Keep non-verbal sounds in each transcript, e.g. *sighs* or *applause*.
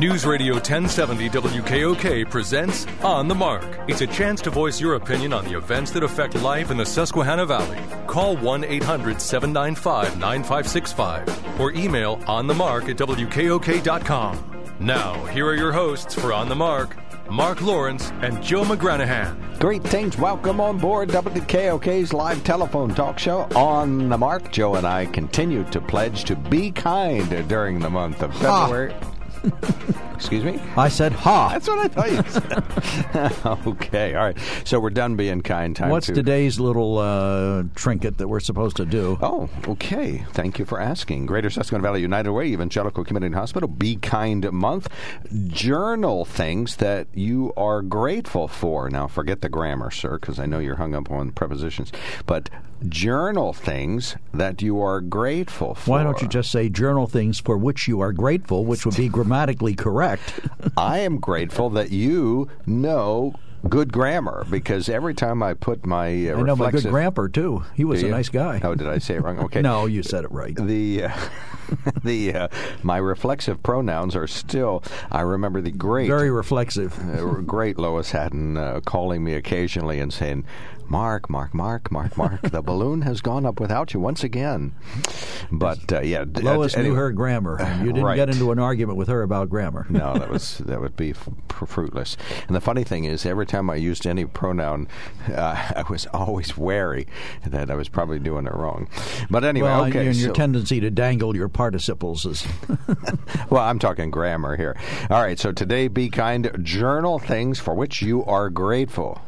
News Radio 1070 WKOK presents On the Mark. It's a chance to voice your opinion on the events that affect life in the Susquehanna Valley. Call 1 800 795 9565 or email onthemark at WKOK.com. Now, here are your hosts for On the Mark Mark Lawrence and Joe McGranahan. Greetings. Welcome on board WKOK's live telephone talk show on the mark. Joe and I continue to pledge to be kind during the month of ah. February. *laughs* Excuse me? I said, ha. That's what I thought you said. *laughs* okay, all right. So we're done being kind. Time What's to... today's little uh, trinket that we're supposed to do? Oh, okay. Thank you for asking. Greater Susquehanna Valley United Way Evangelical Community Hospital Be Kind Month. Journal things that you are grateful for. Now, forget the grammar, sir, because I know you're hung up on prepositions. But journal things that you are grateful for. Why don't you just say journal things for which you are grateful, which would be grammatically correct? *laughs* I am grateful that you know good grammar because every time I put my uh, I know my good grandpa too. He was a nice guy. Oh, did I say it wrong? Okay. *laughs* No, you said it right. The uh, *laughs* the uh, my reflexive pronouns are still. I remember the great Very reflexive. great Lois Hatton uh, calling me occasionally and saying, "Mark, Mark, Mark, Mark, Mark, the balloon has gone up without you once again." But uh, yeah, Lois uh, knew her grammar. You didn't Right. get into an argument with her about grammar. no, that was that would be f- fruitless. And the funny thing is, every time I used any pronoun, uh, *laughs* I was always wary that I was probably doing it wrong. But anyway, well, okay. and your so- tendency to dangle your participles is. *laughs* well, I'm talking grammar here. All right. So today, be kind. Journal things for which you are grateful.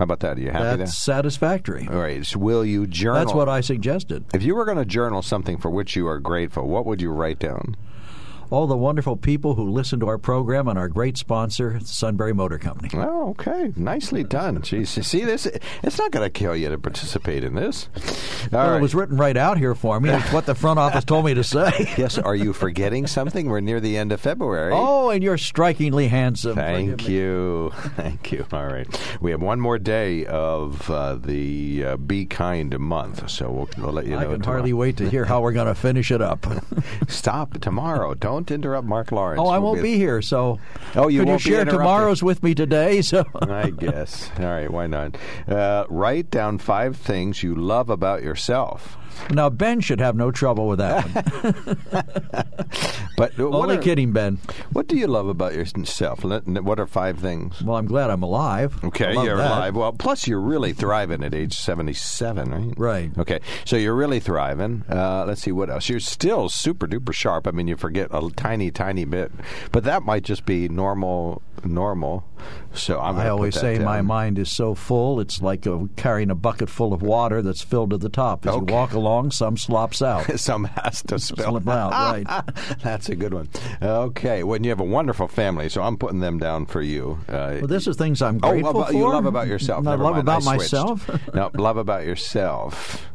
How about that? Are you happy That's satisfactory. All right. So will you journal? That's what I suggested. If you were going to journal something for which you are grateful, what would you write down? All the wonderful people who listen to our program and our great sponsor, Sunbury Motor Company. Oh, okay. Nicely done. Jeez, you see this? It's not going to kill you to participate in this. All Well, right. it was written right out here for me. It's what the front office told me to say. *laughs* Yes. Are you forgetting something? We're near the end of February. Oh, and you're strikingly handsome. Thank you. *laughs* Thank you. All right. We have one more day of uh, the uh, Be Kind month, so we'll, we'll let you know. I can tomorrow. hardly wait to hear how we're going to finish it up. *laughs* Stop tomorrow. Don't interrupt Mark Lawrence. oh, I won't be here, so. Oh, you Could you share tomorrow's with me today? So. *laughs* I guess. All right, why not? Uh, write down five things you love about yourself. Now, Ben should have no trouble with that one. *laughs* But what Only are- kidding, Ben. What do you love about yourself? What are five things? Well, I'm glad I'm alive. Okay, you're that. alive. Well, plus you're really thriving at age 77, right? Right. Okay, so you're really thriving. Uh, let's see what else. You're still super duper sharp. I mean, you forget a tiny, tiny bit, but that might just be normal. Normal. So I'm. I always say my mind is so full, it's like a, carrying a bucket full of water that's filled to the top. As Okay. you walk along, some slops out. *laughs* Some has to spill Slip out, *laughs* right. That's a good one. Okay, well, you have a wonderful family, so I'm putting them down for you. Uh, Well, this is things I'm oh, grateful about, for. you love about yourself. I Never love mind, about I myself. *laughs* no, love about yourself.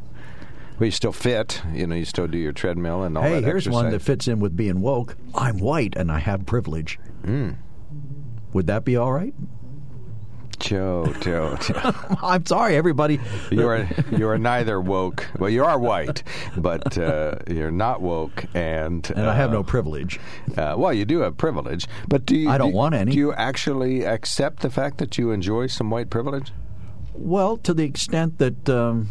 Well, you still fit. You know, you still do your treadmill and all hey, that here's one that fits in with being woke. I'm white and I have privilege. Hmm. Would that be all right? Joe, Joe, *laughs* Joe. I'm sorry, everybody. you are you are neither woke. Well, you are white, but uh, you're not woke, and And I have uh, no privilege. Uh, well, you do have privilege, but do you? I don't do, want any. Do you actually accept the fact that you enjoy some white privilege? Well, to the extent that um,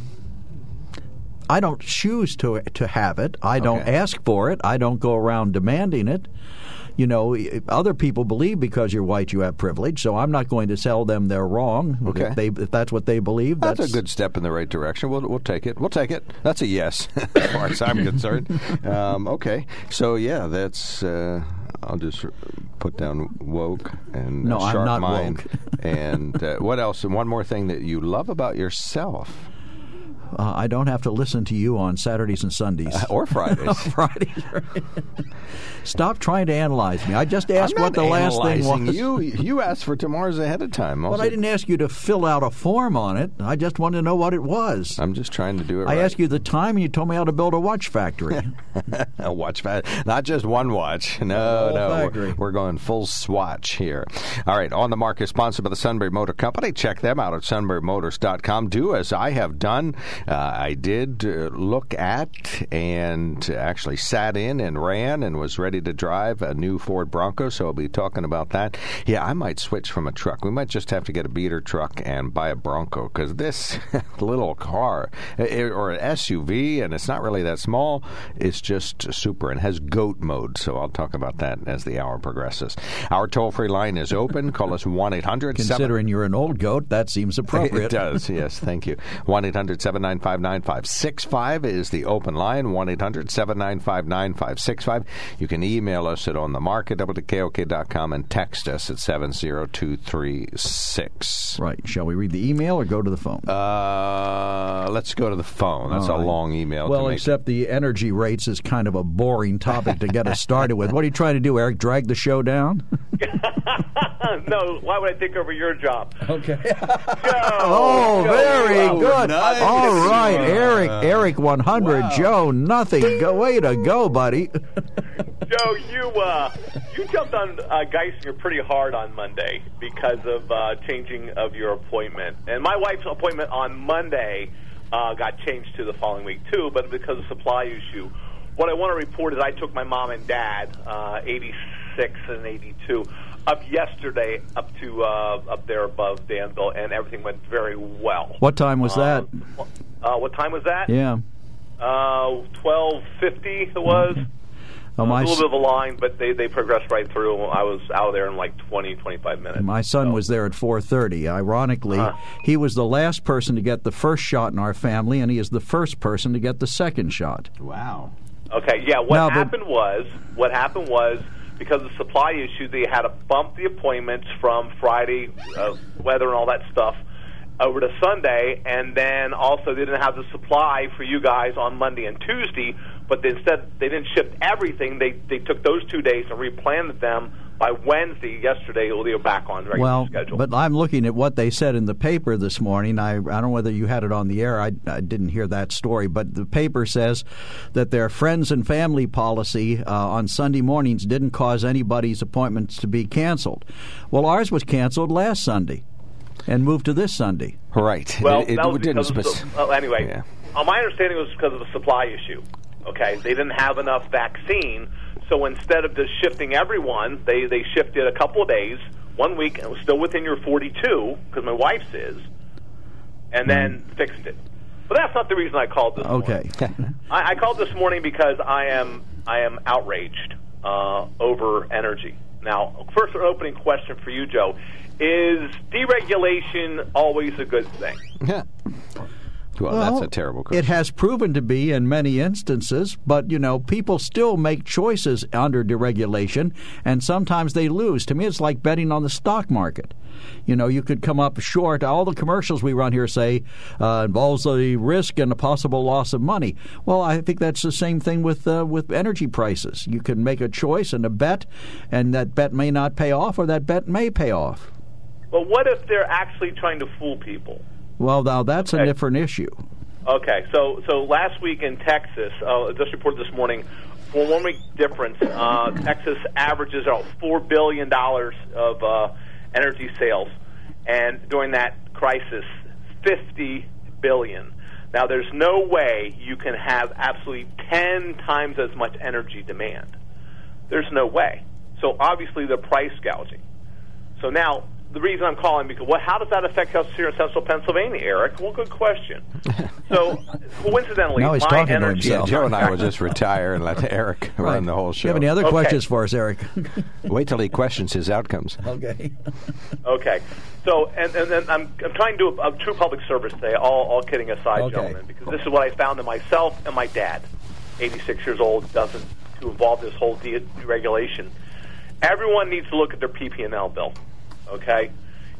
I don't choose to to have it, I don't Okay. ask for it, I don't go around demanding it. You know, other people believe because you're white you have privilege, so I'm not going to tell them they're wrong. Okay. If, they, if that's what they believe, That's, that's, a good step in the right direction. We'll we'll take it. We'll take it. That's a yes, *laughs* as far as I'm concerned. *laughs* Um, okay, so yeah, that's. Uh, I'll just put down woke and No, I'm sharp not mind. woke. *laughs* and uh, what else? And one more thing that you love about yourself. Uh, I don't have to listen to you on Saturdays and Sundays. or Fridays. *laughs* Fridays. Stop trying to analyze me. I just asked what the last thing was. You you asked for tomorrow's ahead of time. But I didn't ask you to fill out a form on it. I just wanted to know what it was. I'm just trying to do it. I right. asked you the time, and you told me how to build a watch factory. *laughs* a watch, fa- not just one watch. No, no, factory. we're, we're going full swatch here. All right, on the mark is sponsored by the Sunbury Motor Company. Check them out at sunburymotors.com. Do as I have done. Uh, I did uh, look at and actually sat in and ran and was ready to drive a new Ford Bronco. So I'll be talking about that. Yeah, I might switch from a truck. We might just have to get a beater truck and buy a Bronco because this *laughs* little car eh, or an SUV, and it's not really that small. It's just super and has goat mode. So I'll talk about that as the hour progresses. Our toll free line is open. Call us 1 800 Considering you're an old goat, that seems *laughs* appropriate. It does, yes. Thank you. 1 800 795 9565 is the open line. 1 800 795 9565. You can email us at onthemark at WKOK.com and text us at 70236. Right. Shall we read the email or go to the phone? Uh, let's go to the phone. That's All a long email. well, to make. except the energy rates is kind of a boring topic to get us started with. What are you trying to do, Eric? Drag the show down? *laughs* *laughs* no, why would I take over your job? Okay. Joe, Oh, Joe, very Joe. good. nice. All right, Eric. Eric, 100. Joe, nothing. Go way to go, buddy. Joe, you uh, you jumped on uh, Geisinger pretty hard on Monday because of uh, changing of your appointment, and my wife's appointment on Monday uh, got changed to the following week too, but because of supply issue. What I want to report is I took my mom and dad, uh, 86 and 82, up yesterday up to uh, up there above Danville, and everything went very well. What time was that? Uh, what time was that? Yeah. Uh, twelve fifty. It was. Oh, a little bit of a line, but they, they progressed right through. I was out there in like 20, 25 minutes. my son was there at 4:30. Ironically, Uh. he was the last person to get the first shot in our family, and he is the first person to get the second shot. wow. Okay, yeah. What No, but- happened was, what happened was, because of supply issue, they had to bump the appointments from Friday, uh, weather and all that stuff, over to Sunday, and then also they didn't have the supply for you guys on Monday and Tuesday. But they instead, they didn't ship everything. They they took those two days and replanted them by Wednesday. Yesterday, they were back on regular Well, schedule. but I'm looking at what they said in the paper this morning. I, I don't know whether you had it on the air. I, I didn't hear that story, but the paper says that their friends and family policy uh, on Sunday mornings didn't cause anybody's appointments to be canceled. Well, ours was canceled last Sunday and moved to this Sunday. Right. Well, it, it that was didn't because spec- the, well, anyway, Yeah. uh, my understanding was because of the supply issue. Okay, they didn't have enough vaccine, so instead of just shifting everyone, they they shifted a couple of days, one week, and it was still within your 42 because my wife's is, and then fixed it. But that's not the reason I called this Okay. morning. I, I called this morning because I am I am outraged uh, over energy. Now, first, an opening question for you, Joe: Is deregulation always a good thing? Well, that's a terrible question. It has proven to be in many instances, but you know, people still make choices under deregulation, and sometimes they lose. To me, it's like betting on the stock market. You know, you could come up short. All the commercials we run here say uh, involves the risk and the possible loss of money. Well, I think that's the same thing with uh, with energy prices. You can make a choice and a bet, and that bet may not pay off, or that bet may pay off. But what if they're actually trying to fool people? Well, now that's a different issue. Okay, so so last week in Texas, uh, just reported this morning, for one week difference, uh, Texas averages out four billion dollars of uh, energy sales, and during that crisis, fifty billion. Now, there's no way you can have absolutely ten times as much energy demand. There's no way. So obviously, they're price gouging. So now, the reason I'm calling because what? How does that affect us here in Central Pennsylvania, Eric? Well, good question. So, *laughs* coincidentally, Now he's my talking to himself. Joe and I will *laughs* just retire and let Eric run the whole show. Do you have any other Okay. questions for us, Eric? *laughs* Wait till he questions his outcomes. okay. Okay. So, and, and then I'm, I'm trying to do a, a true public service today, all, all kidding aside, Okay. gentlemen, because this is what I found in myself and my dad, 86 years old, doesn't to involve this whole de- deregulation. Everyone needs to look at their PP&L bill. Okay,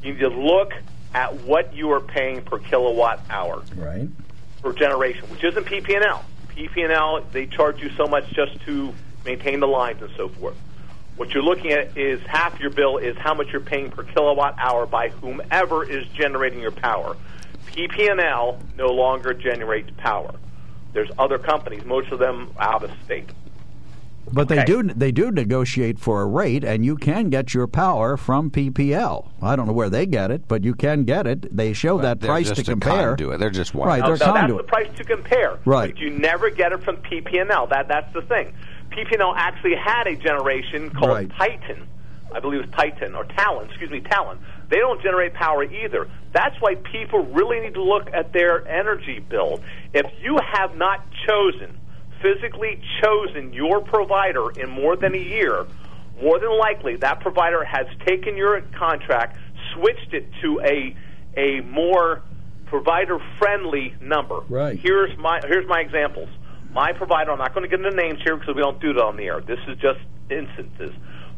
you need to look at what you are paying per kilowatt hour. Right. for generation, which isn't PP&L. PP&L, they charge you so much just to maintain the lines and so forth. What you're looking at is half your bill is how much you're paying per kilowatt hour by whomever is generating your power. PP&L no longer generates power. There's other companies, most of them out of state. But they do they do negotiate for a rate, and you can get your power from PPL. I don't know where they get it, but you can get it. They show that price just to a compare. conduit. They're just one. Right, Now, they're now that's the price to compare. Right. But you never get it from PP&L. That that's the thing. PP&L actually had a generation called Right. Titan. I believe it was Titan or Talen. Excuse me, Talen. They don't generate power either. That's why people really need to look at their energy bill. If you have not chosen, physically chosen your provider in more than a year, more than likely that provider has taken your contract, switched it to a a more provider friendly number. Right. Here's my here's my examples. My provider, I'm not going to get into names here because we don't do that on the air. This is just instances.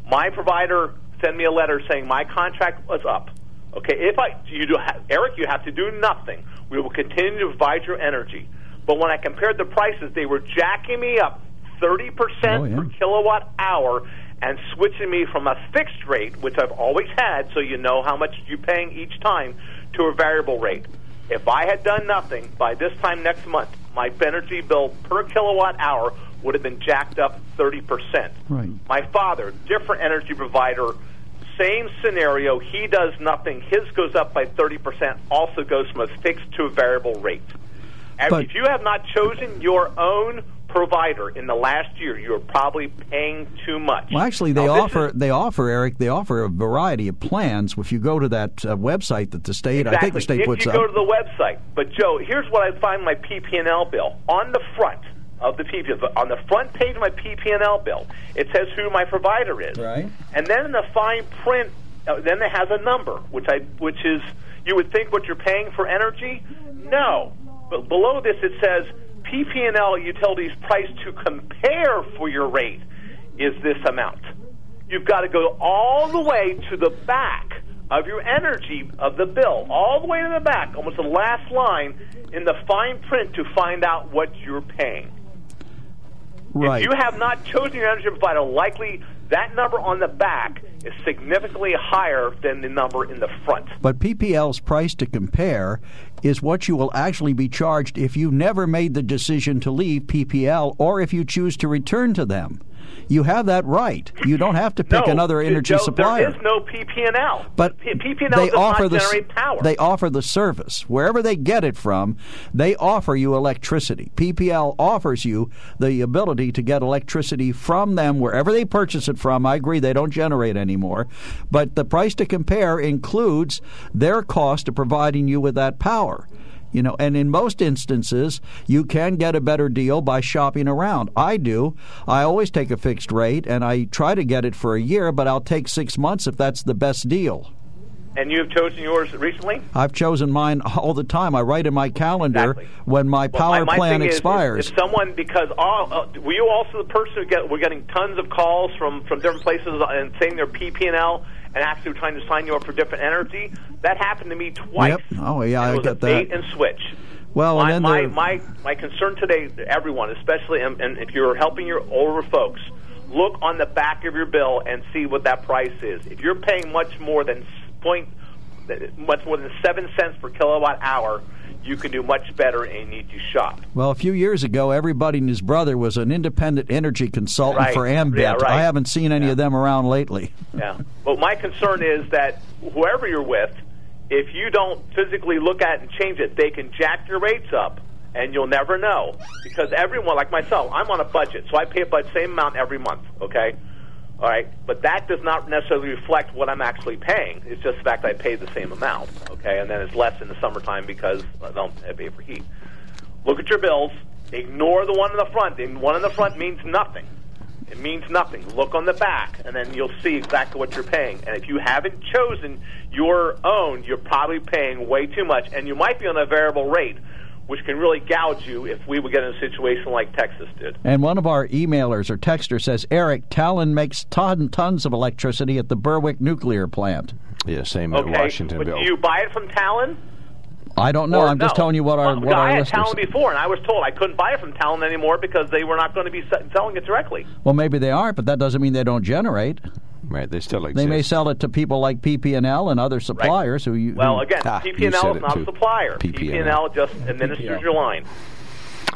My provider sent me a letter saying my contract was up. Okay, if I you do Eric, you have to do nothing. We will continue to provide your energy. But when I compared the prices, they were jacking me up 30% Oh, yeah. per kilowatt hour and switching me from a fixed rate, which I've always had, so you know how much you're paying each time, to a variable rate. If I had done nothing by this time next month, my energy bill per kilowatt hour would have been jacked up 30%. Right. My father, different energy provider, same scenario. He does nothing. His goes up by 30%, also goes from a fixed to a variable rate. But- if you have not chosen your own provider in the last year, you're probably paying too much. Well, actually, they Now, offer is- they offer Eric. They offer a variety of plans. If you go to that uh, website that the state, I think the state if puts you up. go to the website. But Joe, here's what I find my PP&L bill on the front of the PP on the front page of my PP&L bill. It says who my provider is, Right. And then in the fine print, uh, then it has a number, which I which is you would think what you're paying for energy. No, but below this it says PP&L utilities price to compare for your rate is this amount. You've got to go all the way to the back of your energy of the bill, all the way to the back, almost the last line in the fine print to find out what you're paying. right. If you have not chosen your energy provider, likely that number on the back is significantly higher than the number in the front. But PPL's price to compare is what you will actually be charged if you never made the decision to leave PPL or if you choose to return to them. You have that right. You don't have to pick no, another energy supplier. There is no PP&L. But P- PP&L they does offer not the generate power. they offer the service wherever they get it from. They offer you electricity. PPL offers you the ability to get electricity from them wherever they purchase it from. I agree they don't generate anymore, but the price to compare includes their cost of providing you with that power. You know, and in most instances, you can get a better deal by shopping around. I do. I always take a fixed rate, and I try to get it for a year, but I'll take six months if that's the best deal. and you have chosen yours recently? I've chosen mine all the time. I write in my calendar Exactly. when my Well, power my, my plan expires. Is, if someone because all uh, were you also the person who get we're getting tons of calls from from different places and saying they're PP and L and actually trying to sign you up for different energy. That happened to me twice. Yep. Oh, yeah, I get that. bait and switch. Well, and my then my, my my concern today, everyone, especially and, and if you're helping your older folks, look on the back of your bill and see what that price is. If you're paying much more than point, much more than seven cents per kilowatt hour, you can do much better and you need to shop. well, a few years ago, everybody and his brother was an independent energy consultant Right. for Ambit. Yeah, right. I haven't seen any Yeah. of them around lately. *laughs* Yeah. But my concern is that whoever you're with, if you don't physically look at it and change it, they can jack your rates up, and you'll never know. Because everyone, like myself, I'm on a budget, so I pay about the same amount every month. Okay. All right, but that does not necessarily reflect what I'm actually paying. It's just the fact I pay the same amount. Okay, and then it's less in the summertime because I don't pay for heat. Look at your bills. Ignore the one in the front. The one in the front means nothing. It means nothing. Look on the back, and then you'll see exactly what you're paying. And if you haven't chosen your own, you're probably paying way too much, and you might be on a variable rate, which can really gouge you if we would get in a situation like Texas did. And one of our emailers or texter says, Eric, Talen makes ton, tons of electricity at the Berwick nuclear plant. Yeah, same Okay, at Washington but Bill. do you buy it from Talen? I don't know. Or I'm just telling you what our Well, what I our had listeners. Talen before, and I was told I couldn't buy it from Talen anymore because they were not going to be selling it directly. Well, maybe they aren't, but that doesn't mean they don't generate. Right, they still exist. They may sell it to people like PP&L and other suppliers who you. Well, again, Ah, you PP&L is not a supplier. PP&L. PP&L just administers your line.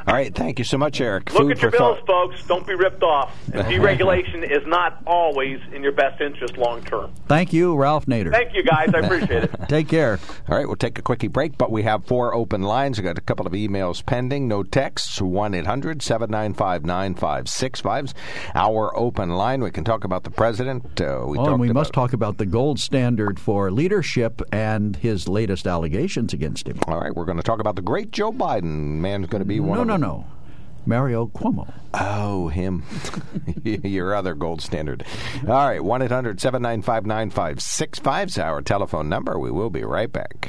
All right, thank you so much, Eric. Look Food at your bills, thought. folks. Don't be ripped off. And *laughs* deregulation is not always in your best interest long term. Thank you, Ralph Nader. Thank you, guys. I appreciate it. *laughs* Take care. All right, we'll take a quickie break, but we have four open lines. we got a couple of emails pending, no texts. 1 800 795 9565 our open line. We can talk about the president. Uh, we Oh, and we about must talk about the gold standard for leadership and his latest allegations against him. All right, we're going to talk about the great Joe Biden. Man's going to be one No, of no, no. Mario Cuomo. Oh, him. *laughs* Your other gold standard. All right, 1 800 795 9565 is our telephone number. We will be right back.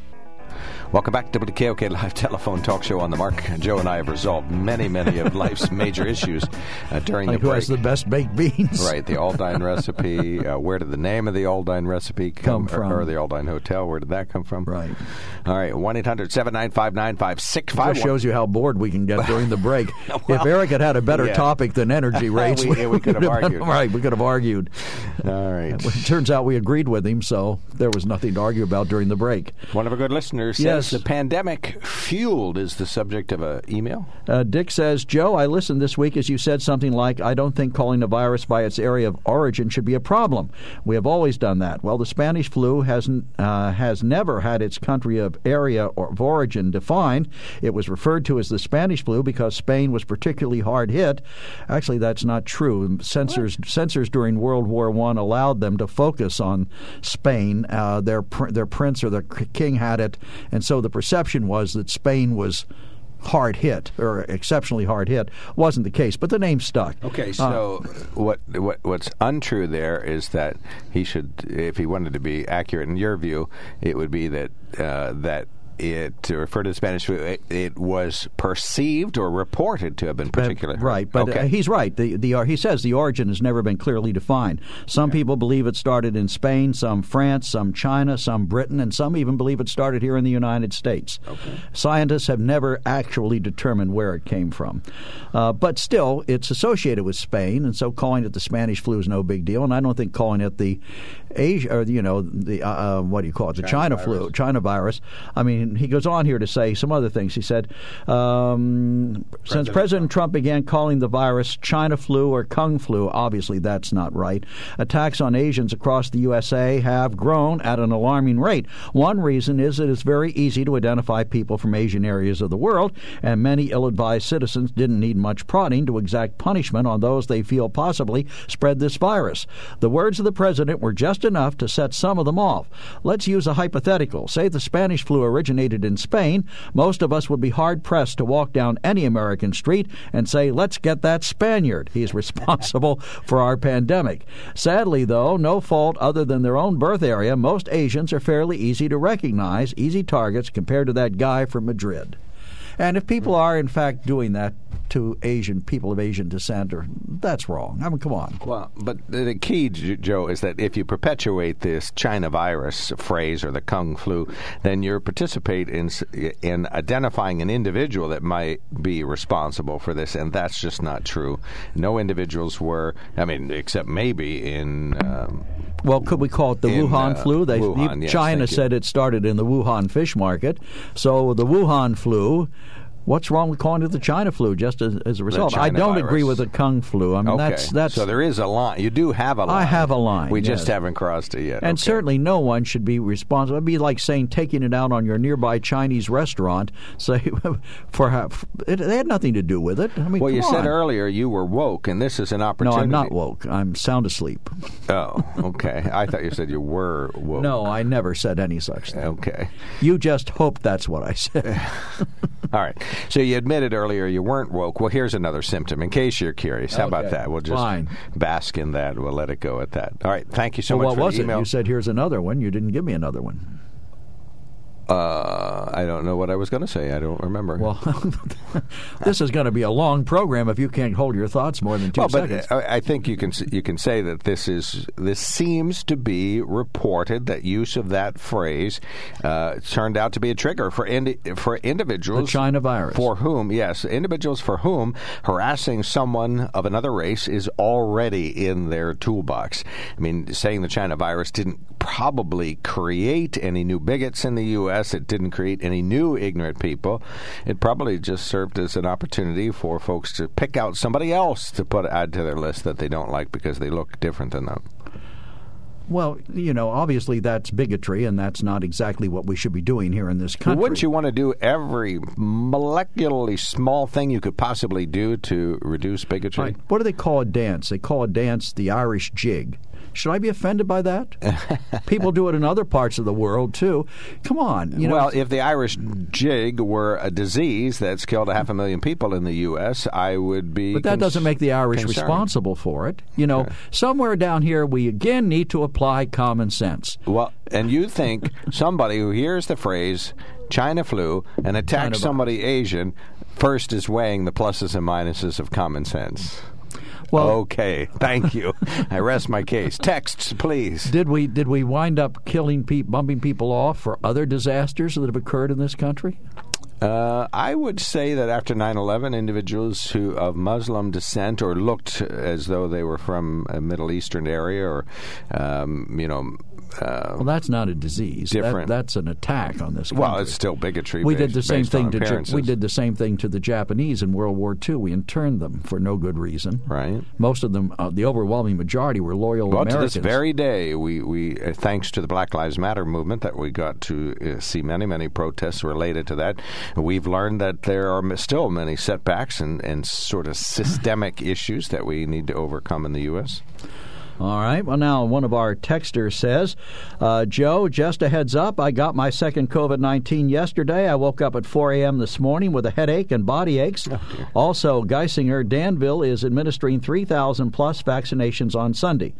Welcome back to the KOK Live *laughs* Telephone Talk Show on the Mark. Joe and I have resolved many, many of life's *laughs* major issues uh, during Like the who break. has the best baked beans? Right, the Aldine *laughs* recipe. Uh, where did the name of the Aldine recipe come, Come from. Or, or the Aldine Hotel, where did that come from? Right. All right, 1 800 795 9565. Just shows you how bored we can get during the break. if Eric had had a better yeah. topic than energy rates, We- yeah, we could have argued. right, we could have argued. All right. It turns out we agreed with him, so there was nothing to argue about during the break. One of our good listeners says Yes. the pandemic fueled is the subject of an email. Uh, Dick says, Joe, I listened this week as you said something like, I don't think calling a virus by its area of origin should be a problem. We have always done that. Well, the Spanish flu has, uh, has never had its country of area or of origin defined. It was referred to as the Spanish flu because Spain was particularly hard hit. Actually, that's not true. Censors, censors during World War I allowed them to focus on Spain. Uh, their, their prince or their king had it, and so the perception was that Spain was hard hit or exceptionally hard hit wasn't the case, but the name stuck. Okay, so what, what what's untrue there is that he should, if he wanted to be accurate in your view, it would be that uh, that it to refer to the Spanish flu, it, it was perceived or reported to have been particularly hurt. right, but okay. uh, he's right. The the uh, he says the origin has never been clearly defined. Some people believe it started in Spain, some France, some China, some Britain, and some even believe it started here in the United States. Okay. Scientists have never actually determined where it came from, uh, but still, it's associated with Spain, and so calling it the Spanish flu is no big deal. And I don't think calling it the Asia or you know the uh, uh, what do you call it the China, flu, China virus. I mean, he goes on here to say some other things. He said, um, since President Trump began calling the virus China flu or Kung flu, obviously that's not right. Attacks on Asians across the USA have grown at an alarming rate. One reason is that it's very easy to identify people from Asian areas of the world, and many ill advised citizens didn't need much prodding to exact punishment on those they feel possibly spread this virus. The words of the president were just enough to set some of them off. Let's use a hypothetical. Say the Spanish flu originated in Spain. Most of us would be hard pressed to walk down any American street and say, let's get that Spaniard. *laughs* He's responsible for our pandemic. Sadly, though, no fault other than their own birth area, most Asians are fairly easy to recognize, easy targets compared to that guy from Madrid. And if people are, in fact, doing that to Asian people of Asian descent, or that's wrong. I mean, come on. Well, but the key, Joe, is that if you perpetuate this China virus phrase or the Kung flu, then you participate in in identifying an individual that might be responsible for this, and that's just not true. No individuals were. I mean, except maybe in. Um, Well, could we call it the In, Wuhan uh, flu? They, Wuhan, yes, China said it started in the Wuhan fish market. So the Wuhan flu What's wrong with calling it the China flu just as, as a result? I don't virus. agree with the Kung flu. I mean, Okay. that's that's so there is a line. You do have a line. I have a line, We just haven't crossed it yet. And Okay. certainly no one should be responsible. It'd be like saying taking it out on your nearby Chinese restaurant. *laughs* Say for how, it, they had nothing to do with it. I mean, Well, you come said earlier you were woke, and this is an opportunity. No. I'm not woke. I'm sound asleep. Oh, okay. I thought you said you were woke. No, I never said any such thing. Okay. You just hope that's what I said. *laughs* All right. So you admitted earlier you weren't woke. Well, here's another symptom in case you're curious. How about that? We'll just fine. bask in that. We'll let it go at that. All right. Thank you so well, much what for was the it? You said here's another one. You didn't give me another one. Uh, I don't know what I was going to say. I don't remember. Well, *laughs* this is going to be a long program if you can't hold your thoughts more than two Well, but seconds. I I think you can you can say that this is this seems to be reported that use of that phrase uh, turned out to be a trigger for indi- for individuals The China virus. for whom yes individuals for whom harassing someone of another race is already in their toolbox. I mean, saying the China virus didn't probably create any new bigots in the U.S. It didn't create any new ignorant people. It probably just served as an opportunity for folks to pick out somebody else to put add to their list that they don't like because they look different than them. Well, you know, obviously that's bigotry, and that's not exactly what we should be doing here in this country. Wouldn't you want to do every molecularly small thing you could possibly do to reduce bigotry? Right. What do they call a dance? They call a dance the Irish jig. Should I be offended by that? *laughs* People do it in other parts of the world too. Come on, you know. well, if the Irish jig were a disease that's killed a half a million people in the U.S., I would be. But that cons- doesn't make the Irish concerned. responsible for it. You know, somewhere down here we again need to apply common sense. Well, and you think somebody who hears the phrase China flu and attacks China somebody Asian first is weighing the pluses and minuses of common sense. Well, okay, thank you. I rest my case. Texts, please. did we did we wind up killing pe- bumping people off for other disasters that have occurred in this country? Uh, I would say that after 9/11, individuals who of Muslim descent or looked as though they were from a Middle Eastern area, or um, you know, uh, Well, that's not a disease. That- that's an attack on this country. well, it's still bigotry. we did the same thing to we did the same thing to the Japanese in World War II. We interned them for no good reason. right. Most of them, uh, the overwhelming majority, were loyal Well, to this very day, we, we uh, thanks to the Black Lives Matter movement, that we got to uh, see many, many protests related to that. We've learned that there are still many setbacks and, and sort of systemic issues that we need to overcome in the U.S. All right. Well, now one of our texters says, uh, Joe, just a heads up. I got my second COVID 19 yesterday. I woke up at 4 a.m. this morning with a headache and body aches. Oh, also, Geisinger Danville is administering 3,000 plus vaccinations on Sunday,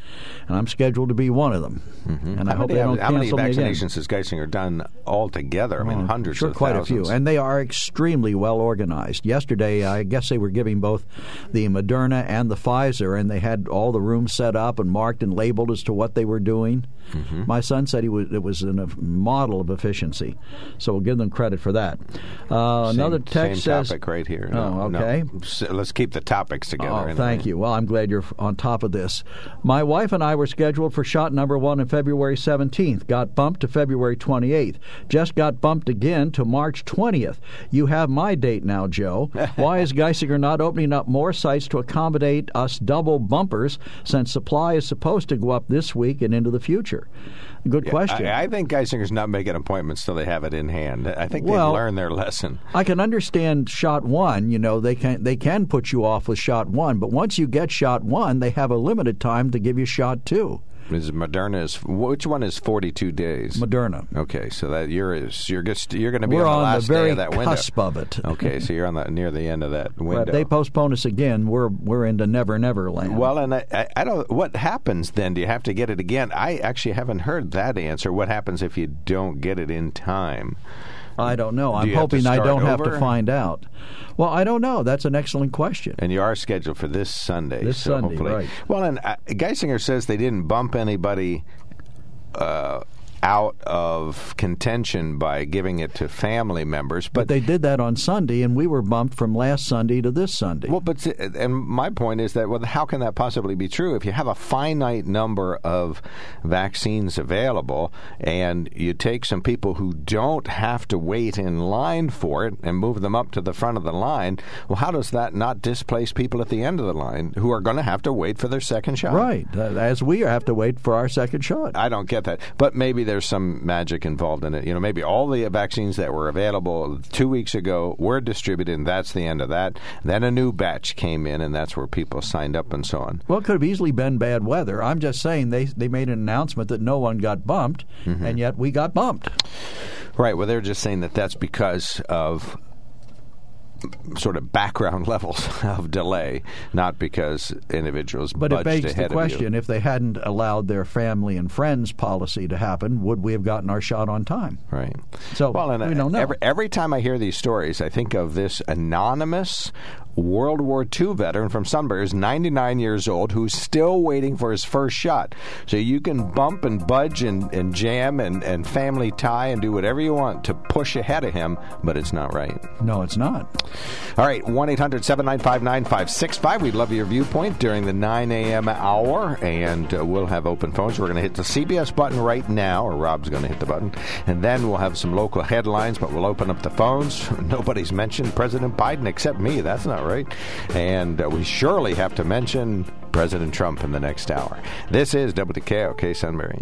and I'm scheduled to be one of them. And I How hope many, they don't how many cancel again. vaccinations has Geisinger done altogether? I mean, hundreds sure, quite thousands. a few, and they are extremely well organized. Yesterday, I guess they were giving both the Moderna and the Pfizer, and they had all the rooms set up and marked and labeled as to what they were doing. Mm-hmm. My son said he was it was in a model of efficiency, so we'll give them credit for that. Uh, Same- another text same says, topic right here. Oh, No, no. okay. Let's keep the topics together. Oh, thank you. Well, I'm glad you're on top of this. My wife and I were scheduled for shot number one on February 17th. Got bumped to February 28th. Just got bumped again to March 20th. You have my date now, Joe. *laughs* Why is Geisinger not opening up more sites to accommodate us double bumpers since supply is supposed to go up this week and into the future? Good question. I, I think Geisinger's not making appointments till they have it in hand. I think Well- they've learned their lesson. I can understand shot one. You know, they can they can put you off with shot one, but once you get shot one, they have a limited time to give you shot two. Is Moderna is which one is forty two days? Moderna. Okay, so that you're is you're just you're going to be We're on the on last the very day of that window. cusp of it. okay, so you're on the near the end of that window. If they postpone us again, we're we're into never never land. well, and I, I don't. What happens then? Do you have to get it again? I actually haven't heard that answer. What happens if you don't get it in time? I don't know. I'm to hoping I don't have to find out. Well, I don't know. That's an excellent question. And you are scheduled for this Sunday. This so Sunday, hopefully. right. Well, and uh, Geisinger says they didn't bump anybody uh, out of contention by giving it to family members. But, But they did that on Sunday, and we were bumped from last Sunday to this Sunday. well, but and my point is that well, how can that possibly be true if you have a finite number of vaccines available and you take some people who don't have to wait in line for it and move them up to the front of the line? Well, how does that not displace people at the end of the line who are going to have to wait for their second shot? right, as we have to wait for our second shot. I don't get that. But maybe there's some magic involved in it. You know, maybe all the vaccines that were available two weeks ago were distributed, and that's the end of that. Then a new batch came in, and that's where people signed up and so on. Well, it could have easily been bad weather. I'm just saying they they made an announcement that no one got bumped, Mm-hmm. and yet we got bumped. Right. Well, they're just saying that that's because of sort of background *laughs* levels of delay, not because individuals But it begs ahead the question: if they hadn't allowed their family and friends policy to happen, would we have gotten our shot on time? Right. So, well, and we don't know. Every, every time I hear these stories, I think of this anonymous World War II veteran from Sunbury, who's 99 years old, who's still waiting for his first shot. So you can bump and budge and, and jam and, and family tie and do whatever you want to push ahead of him, but it's not right. No, it's not. All right, 1 800 795 9565. We'd love your viewpoint during the 9 a.m. hour, and uh, we'll have open phones. We're going to hit the CBS button right now, or Rob's going to hit the button, and then we'll have some local headlines, but we'll open up the phones. *laughs* Nobody's mentioned President Biden except me. That's not right. And uh, we surely have to mention President Trump in the next hour. This is WKOK Sunbury.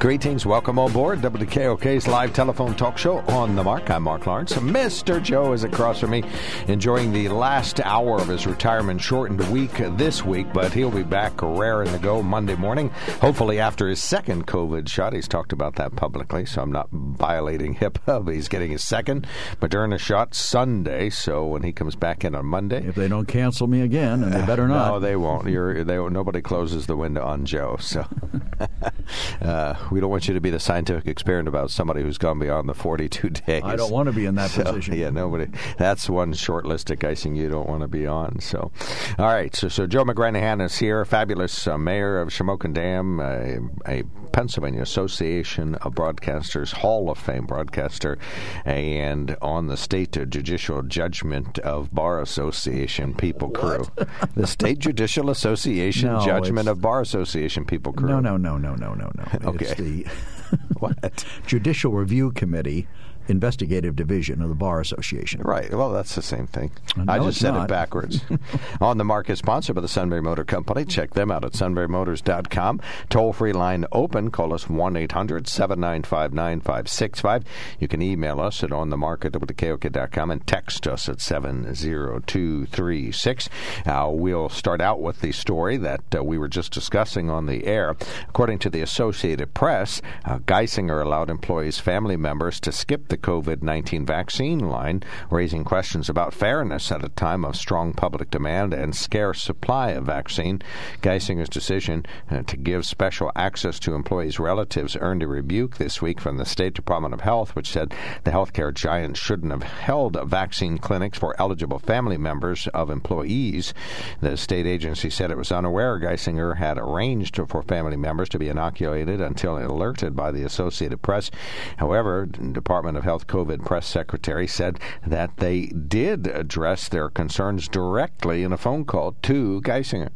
Greetings, welcome on board WKOK's live telephone talk show on the mark. I'm Mark Lawrence. Mr. Joe is across from me, enjoying the last hour of his retirement shortened week this week, but he'll be back raring to go Monday morning, hopefully after his second COVID shot. He's talked about that publicly, so I'm not violating HIPAA, but he's getting his second Moderna shot Sunday, so when he comes back in on Monday. If they don't cancel me again, and they better *sighs* not. No, they won't. You're, they, nobody closes the window on Joe, so *laughs* uh, we don't want you to be the scientific experiment about somebody who's gone beyond the 42 *laughs* days. I don't want to be in that So, position. yeah, nobody. That's one short list of icing you don't want to be on. So, all right. So, so Joe McGranahan is here, fabulous uh, mayor of Shamokin Dam, a, a Pennsylvania Association of Broadcasters Hall of Fame broadcaster, and on the state judicial judgment of Bar Association People Crew. *laughs* the State Judicial Association No, Judgment of Bar Association People Crew. No, no, no, no, no, no, no. *laughs* Okay. It's the *laughs* What? Judicial Review Committee Investigative Division of the Bar Association. Right. Well, that's the same thing. Uh, I just said not. it backwards. *laughs* On the market, sponsored by the Sunbury Motor Company. Check them out at sunburymotors.com. Toll free line open. Call us 1 800 795 9565. You can email us at onthemarket.com and text us at 70236. Uh, we'll start out with the story that uh, we were just discussing on the air. According to the Associated Press, uh, Geisinger allowed employees' family members to skip the COVID 19 vaccine line, raising questions about fairness at a time of strong public demand and scarce supply of vaccine. Geisinger's decision uh, to give special access to employees' relatives earned a rebuke this week from the State Department of Health, which said the healthcare giant shouldn't have held vaccine clinics for eligible family members of employees. The state agency said it was unaware Geisinger had arranged for family members to be inoculated until alerted by the Associated Press. However, Department of Health COVID press secretary said that they did address their concerns directly in a phone call to Geisinger.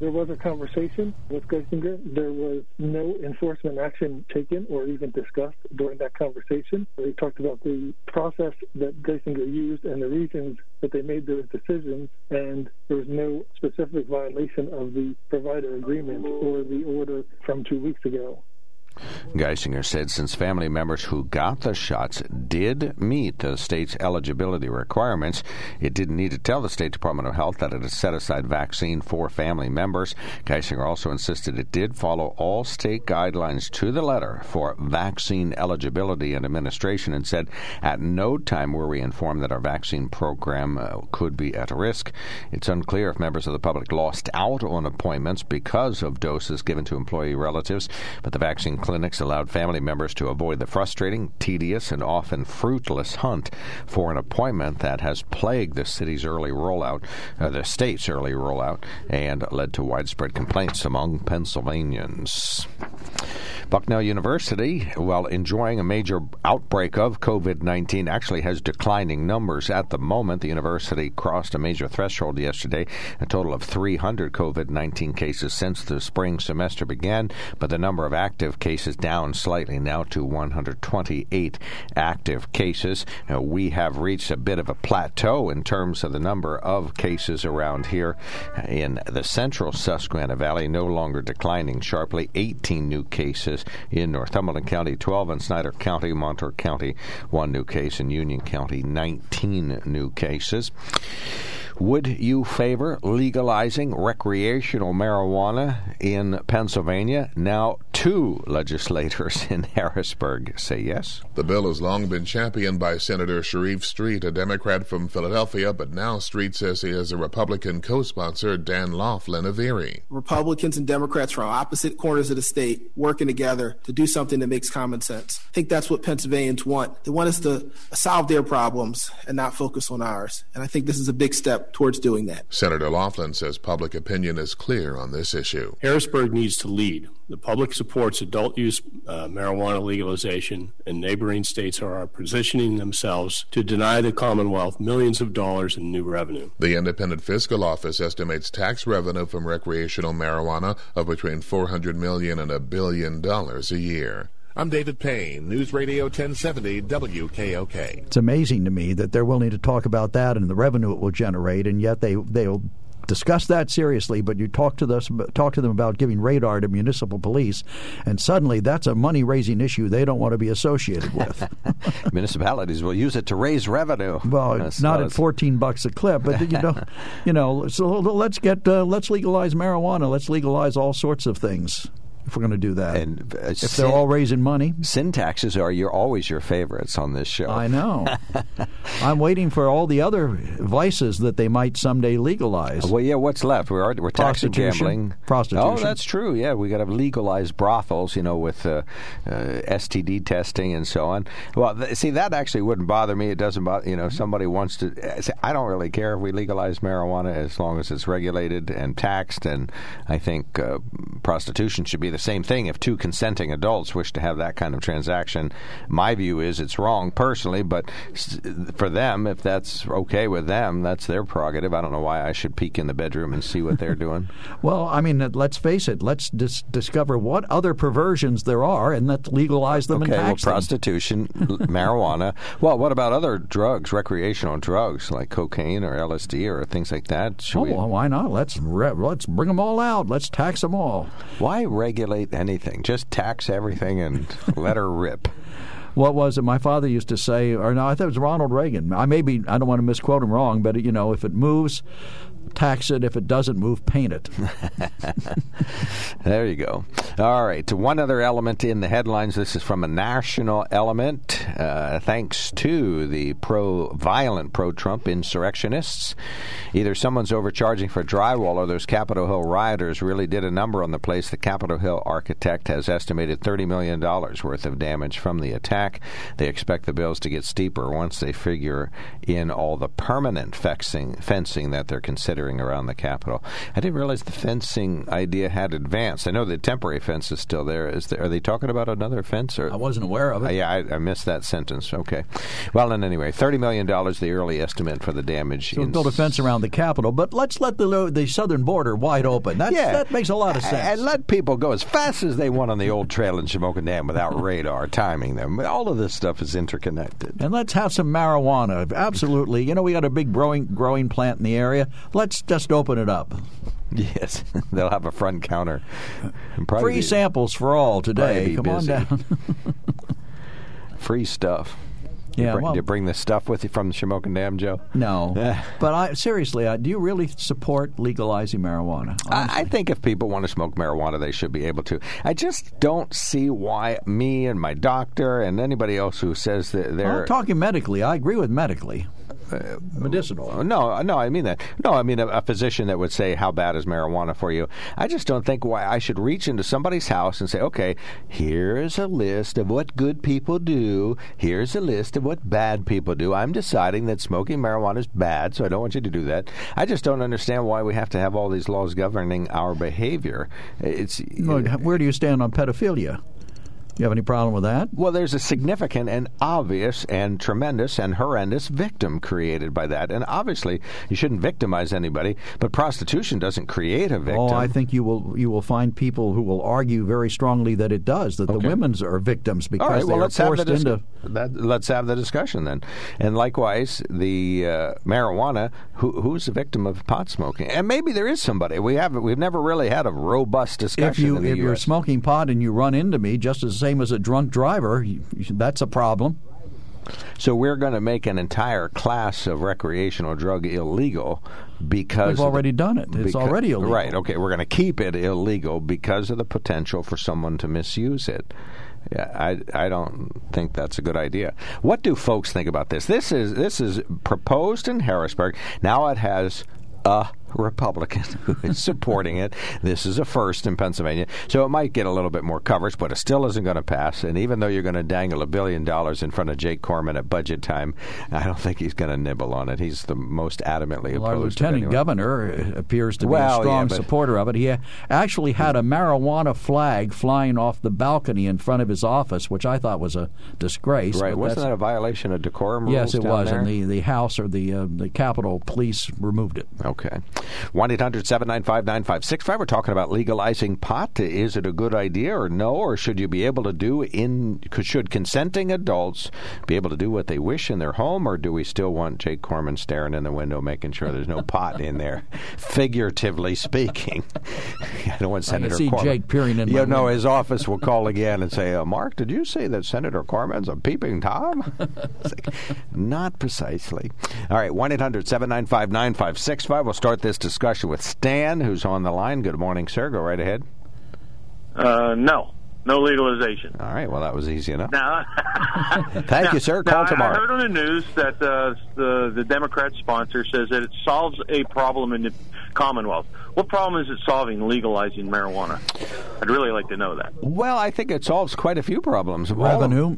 There was a conversation with Geisinger. There was no enforcement action taken or even discussed during that conversation. They talked about the process that Geisinger used and the reasons that they made those decisions, and there was no specific violation of the provider agreement or the order from two weeks ago. Geisinger said since family members who got the shots did meet the state's eligibility requirements, it didn't need to tell the State Department of Health that it had set aside vaccine for family members. Geisinger also insisted it did follow all state guidelines to the letter for vaccine eligibility and administration and said at no time were we informed that our vaccine program uh, could be at risk. It's unclear if members of the public lost out on appointments because of doses given to employee relatives, but the vaccine clinics allowed family members to avoid the frustrating, tedious, and often fruitless hunt for an appointment that has plagued the city's early rollout, uh, the state's early rollout, and led to widespread complaints among Pennsylvanians. Bucknell University, while enjoying a major outbreak of COVID 19, actually has declining numbers at the moment. The university crossed a major threshold yesterday, a total of 300 COVID 19 cases since the spring semester began, but the number of active cases down slightly now to 128 active cases. Now, we have reached a bit of a plateau in terms of the number of cases around here in the central Susquehanna Valley, no longer declining sharply. 18 new cases in Northumberland County, 12 in Snyder County, Montour County, one new case in Union County, 19 new cases. Would you favor legalizing recreational marijuana in Pennsylvania? Now, two legislators *laughs* in Harrisburg say yes. The bill has long been championed by Senator Sharif Street, a Democrat from Philadelphia, but now Street says he has a Republican co sponsor, Dan Laughlin of Erie. Republicans and Democrats from opposite corners of the state working together to do something that makes common sense. I think that's what Pennsylvanians want. They want us to solve their problems and not focus on ours. And I think this is a big step towards doing that. Senator Laughlin says public opinion is clear on this issue. Harrisburg needs to lead. The public supports adult use uh, marijuana legalization, and neighboring states are positioning themselves to deny the Commonwealth millions of dollars in new revenue. The Independent Fiscal Office estimates tax revenue from recreational marijuana of between 400 million and a billion dollars a year. I'm David Payne, News Radio 1070 WKOK. It's amazing to me that they're willing to talk about that and the revenue it will generate, and yet they they'll discuss that seriously, but you talk to this, talk to them about giving radar to municipal police, and suddenly that's a money raising issue they don't want to be associated with. *laughs* *laughs* Municipalities will use it to raise revenue. Well, that's, not at fourteen bucks a clip, but you know, *laughs* you know. So let's get uh, let's legalize marijuana. Let's legalize all sorts of things if we're going to do that. And uh, if sin, they're all raising money, sin taxes are you're always your favorites on this show. I know. *laughs* I'm waiting for all the other vices that they might someday legalize. Well, yeah. What's left? We're we're taxing gambling, prostitution. Oh, that's true. Yeah, we got to legalize brothels. You know, with uh, uh, STD testing and so on. Well, th- see, that actually wouldn't bother me. It doesn't bother. You know, somebody wants to. Uh, I don't really care if we legalize marijuana as long as it's regulated and taxed. And I think uh, prostitution should be the same thing if two consenting adults wish to have that kind of transaction. My view is it's wrong personally, but for them, if that's okay with them, that's their prerogative. I don't know why I should peek in the bedroom and see what they're doing. *laughs* well, I mean, uh, let's face it. Let's dis- discover what other perversions there are, and let's legalize them okay, and tax well, prostitution, *laughs* marijuana. Well, what about other drugs, recreational drugs like cocaine or LSD or things like that? Should oh, we... well, why not? Let's re- let's bring them all out. Let's tax them all. Why regulate? Regulate anything. Just tax everything and *laughs* let her rip. What was it? My father used to say, or no, I thought it was Ronald Reagan. I maybe I don't want to misquote him wrong, but you know, if it moves, tax it. If it doesn't move, paint it. *laughs* there you go. All right. One other element in the headlines. This is from a national element. Uh, thanks to the pro violent pro Trump insurrectionists. Either someone's overcharging for drywall or those Capitol Hill rioters really did a number on the place. The Capitol Hill architect has estimated $30 million worth of damage from the attack. They expect the bills to get steeper once they figure in all the permanent fencing, fencing that they're considering around the Capitol. I didn't realize the fencing idea had advanced. I know the temporary fence is still there. Is there are they talking about another fence? Or I wasn't aware of it. Uh, yeah, I, I, missed that sentence. Okay. Well, and anyway, thirty million dollars the early estimate for the damage. So build a fence around the Capitol, but let's let the the southern border wide open. That's, yeah. that makes a lot of sense. And let people go as fast as they want on the old trail in Shamokin Dam without *laughs* radar timing them. All of this stuff is interconnected. And let's have some marijuana. Absolutely. You know, we got a big growing growing plant in the area. Let's let's just open it up. Yes, *laughs* they'll have a front counter. Free be- samples for all today. Come on down. *laughs* Free stuff. You Yeah, bring, well- you bring the stuff with you from the Shamokin Dam, Joe? no, *laughs* but I seriously, uh, do you really support legalizing marijuana? I, I think if people want to smoke marijuana, they should be able to. I just don't see why me and my doctor and anybody else who says that they're Well, talking medically, I agree with medically. Uh, Medicinal. No, no, I mean that. No, I mean a, a physician that would say, "How bad is marijuana for you?" I just don't think why I should reach into somebody's house and say, "Okay, here's a list of what good people do. Here's a list of what bad people do. I'm deciding that smoking marijuana is bad, so I don't want you to do that." I just don't understand why we have to have all these laws governing our behavior. It's Well, Where do you stand on pedophilia? You have any problem with that? Well, there's a significant and obvious and tremendous and horrendous victim created by that. And obviously, you shouldn't victimize anybody, but prostitution doesn't create a victim. Oh, I think you will you will find people who will argue very strongly that it does that the women's are victims because right, well, they are let's have, the forced dis- into. that, let's have the discussion then. And likewise, the uh, marijuana, who, who's the victim of pot smoking? And maybe there is somebody. We haven't, we've never really had a robust discussion If you if you're smoking pot and you run into me, just as same as a drunk driver, that's a problem. So we're going to make an entire class of recreational drug illegal because We've of the- already done it. It's becau- already illegal. Right. Okay. We're going to keep it illegal because of the potential for someone to misuse it. Yeah, I I don't think that's a good idea. What do folks think about this? This is this is proposed in Harrisburg. Now it has a Republican *laughs* who is supporting it. This is a first in Pennsylvania, so it might get a little bit more coverage, but it still isn't going to pass. And even though you're going to dangle a billion dollars in front of Jake Corman at budget time, I don't think he's going to nibble on it. He's the most adamantly Well, our opposed. of lieutenant governor uh, appears to be Well, a strong yeah, supporter of it. He actually had a marijuana flag flying off the balcony in front of his office, which I thought was a disgrace. Right? but Wasn't that a violation of decorum Yes, it was, there? and the, the House or the uh, the Capitol Police removed it. Okay. 1 800 795 9565. We're talking about legalizing pot. Is it a good idea or no? Or should you be able to do in, should consenting adults be able to do what they wish in their home? Or do we still want Jake Corman staring in the window, making sure there's no pot in there? *laughs* Figuratively speaking. *laughs* I don't want I Senator see Corman. Jake peering in You know, his office will call again and say, uh, Mark, did you say that Senator Corman's a peeping Tom? *laughs* Like, not precisely. All right, 1 800 795 9565. We'll start this discussion with Stan, who's on the line. Good morning, sir. Go right ahead. Uh, no, no legalization. All right, well, that was easy enough. Now, *laughs* Thank you, sir. Call now, tomorrow. I heard on the news that uh, the the Democrat sponsor says that it solves a problem in the Commonwealth. What problem is it solving legalizing marijuana? I'd really like to know that. Well, I think it solves quite a few problems. All- Revenue.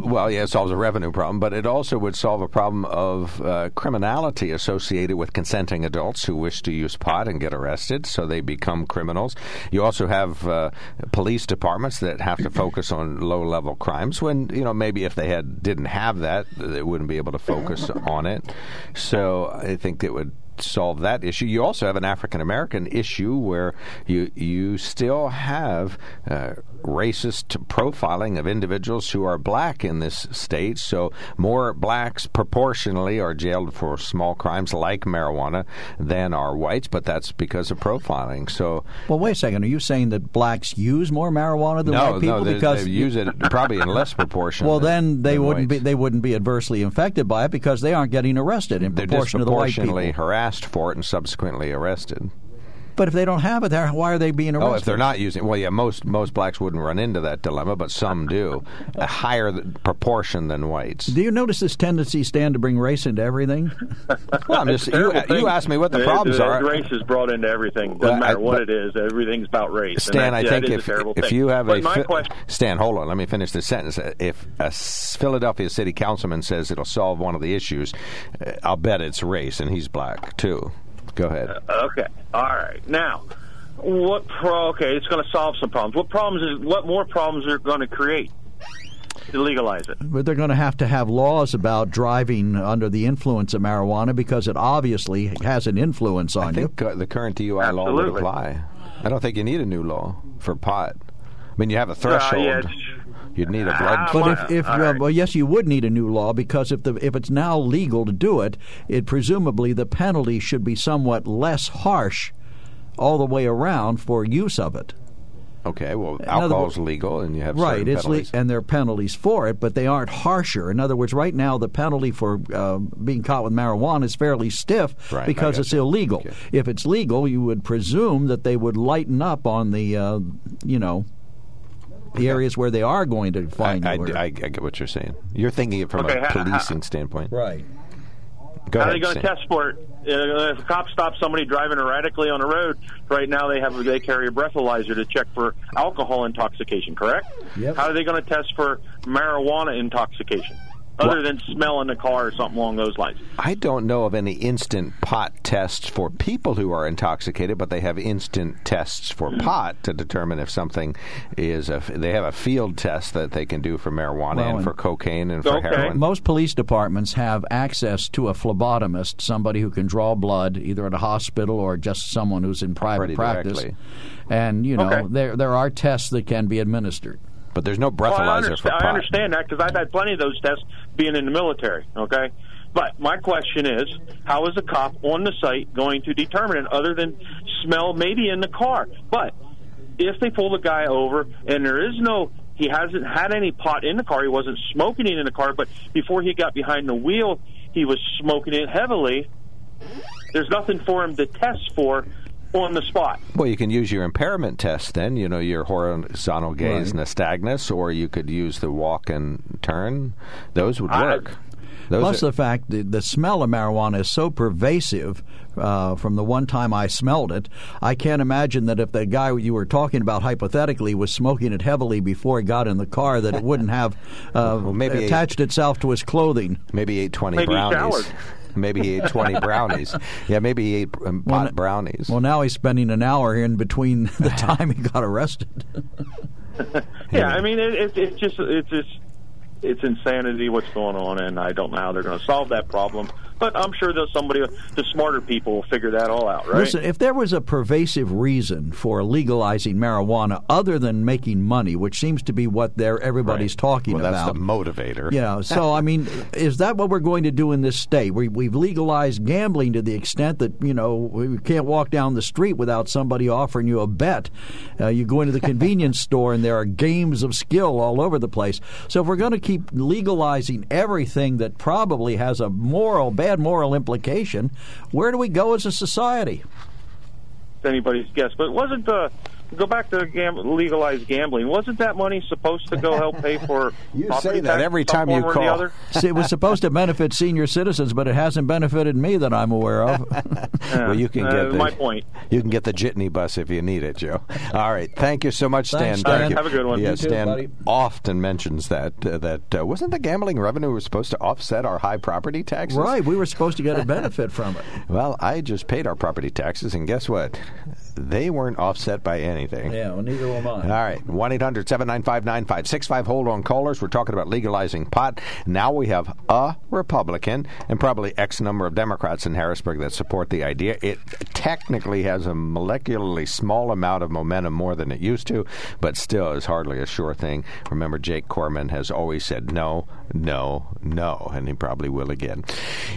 well, yeah, it solves a revenue problem, but it also would solve a problem of uh, criminality associated with consenting adults who wish to use pot and get arrested, so they become criminals. You also have uh, police departments that have to focus on low-level crimes. When you know maybe if they had didn't have that, they wouldn't be able to focus on it. So I think it would solve that issue. You also have an African American issue where you you still have uh, racist profiling of individuals who are black in this state. So more blacks proportionally are jailed for small crimes like marijuana than are whites, but that's because of profiling. So Well, wait a second. Are you saying that blacks use more marijuana than no, white people no, they, because they use it probably in less proportion. Well, then they wouldn't be they wouldn't be adversely infected by it because they aren't getting arrested in They're proportion to the white people. harassed for it and subsequently arrested. But if they don't have it, there, why are they being arrested? Oh, if they're not using, well, yeah, most most blacks wouldn't run into that dilemma, but some do, a higher proportion than whites. Do you notice this tendency, Stan, to bring race into everything? *laughs* Well, I'm just you, Terrible thing. you asked me what the Uh, problems uh, are. Race is brought into everything. Doesn't Well, I- matter what but- it is. Everything's about race. And Stan, that- I that think if if thing. you have but a my Phi- question, Stan, hold on, let me finish this sentence. If a Philadelphia city councilman says it'll solve one of the issues, uh, I'll bet it's race, and he's black too. Go ahead. Okay. All right. Now, what pro? Okay, it's going to solve some problems. What problems is? What more problems are going to create to legalize it? but they're going to have to have laws about driving under the influence of marijuana because it obviously has an influence on you. I think uh, the current DUI law would apply. I don't think you need a new law for pot. I mean, you have a Uh, threshold. yeah, it's- You'd need a blood. But if, if uh, right. well, yes, you would need a new law because if the if it's now legal to do it, it presumably the penalty should be somewhat less harsh all the way around for use of it. Okay, well, other alcohol's legal, and you have right. It's le- and there are penalties for it, but they aren't harsher. In other words, right now the penalty for uh, being caught with marijuana is fairly stiff Right, because it's you. illegal. Okay. If it's legal, you would presume that they would lighten up on the, uh, you know, the areas where they are going to find I, you. or- I, I get what you're saying. You're thinking it from Okay, a ha- ha- policing standpoint. right. Go How are ahead. they going to test for it? Uh, if a cop stops somebody driving erratically on the road, right now they have they carry a breathalyzer to check for alcohol intoxication. Correct? Yep. How are they going to test for marijuana intoxication, other Well- than smelling the car or something along those lines? I don't know of any instant pot tests for people who are intoxicated, but they have instant tests for hmm. pot to determine if something is. A, they have a field test that they can do for marijuana Well, and, and- for cocaine and for heroin. Most police departments have access to a phlebotomist, somebody who can draw blood either at a hospital or just someone who's in private Pretty practice. directly. And you know, Okay. there there are tests that can be administered. But there's no Well, I, breathalyzer understand, for pot. I understand that because I've had plenty of those tests being in the military. Okay, but my question is, how is a cop on the site going to determine it other than smell maybe in the car? But if they pull the guy over and there is no, he hasn't had any pot in the car, he wasn't smoking it in the car, but before he got behind the wheel, he was smoking it heavily. There's nothing for him to test for on the spot. Well, you can use your impairment test then, you know, your horizontal gaze Right. nystagmus, or you could use the walk and turn. Those would I- work. Those Plus are- the fact that the smell of marijuana is so pervasive. Uh, from the one time I smelled it, I can't imagine that if the guy you were talking about hypothetically was smoking it heavily before he got in the car, that it wouldn't have uh, *laughs* Well, maybe- attached itself to his clothing. maybe 820 Maybe he brownies. *laughs* showered. maybe he ate 20 *laughs* brownies. Yeah, maybe he ate um, pot n- brownies. Well, now he's spending an hour in between *laughs* the *laughs* time he got arrested. Yeah, I mean, it, it, it's just it's just it's insanity what's going on, and I don't know how they're going to solve that problem. But I'm sure that somebody, the smarter people, will figure that all out, right? Listen, if there was a pervasive reason for legalizing marijuana other than making money, which seems to be what they're, everybody's Right. talking well, about. that's the motivator. Yeah, so I mean, *laughs* is that what we're going to do in this state? We, we've legalized gambling to the extent that you know we can't walk down the street without somebody offering you a bet. Uh, you go into the *laughs* convenience store and there are games of skill all over the place. So if we're going to keep legalizing everything that probably has a moral, bad moral implication, where do we go as a society? It's anybody's guess. But wasn't the go back to gam- legalized gambling? Wasn't that money supposed to go help pay for? *laughs* You property say that every time you form the call. other? See, it was supposed to benefit senior citizens, but it hasn't benefited me that I'm aware of. *laughs* well, you can Uh, get the, my point. You can get the jitney bus if you need it, Joe. All right, thank you so much, Stan. Thanks, Thank Stan. you. Have a good one. Yeah, too, Stan buddy. often mentions that uh, that uh, wasn't the gambling revenue was supposed to offset our high property taxes. right, we were supposed to get a benefit from it. *laughs* Well, I just paid our property taxes, and guess what? They weren't offset by anything. Yeah, well, neither will mine. All right, 1 800 795 9565. Hold on, callers. We're talking about legalizing pot. Now we have a Republican and probably X number of Democrats in Harrisburg that support the idea. It technically has a molecularly small amount of momentum more than it used to, but still is hardly a sure thing. Remember, Jake Corman has always said no, no, no, and he probably will again.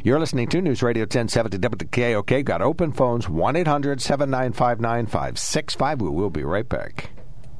You're listening to News Radio 1070 WKOK. Got open phones 1 800 795 9565. We will be right back.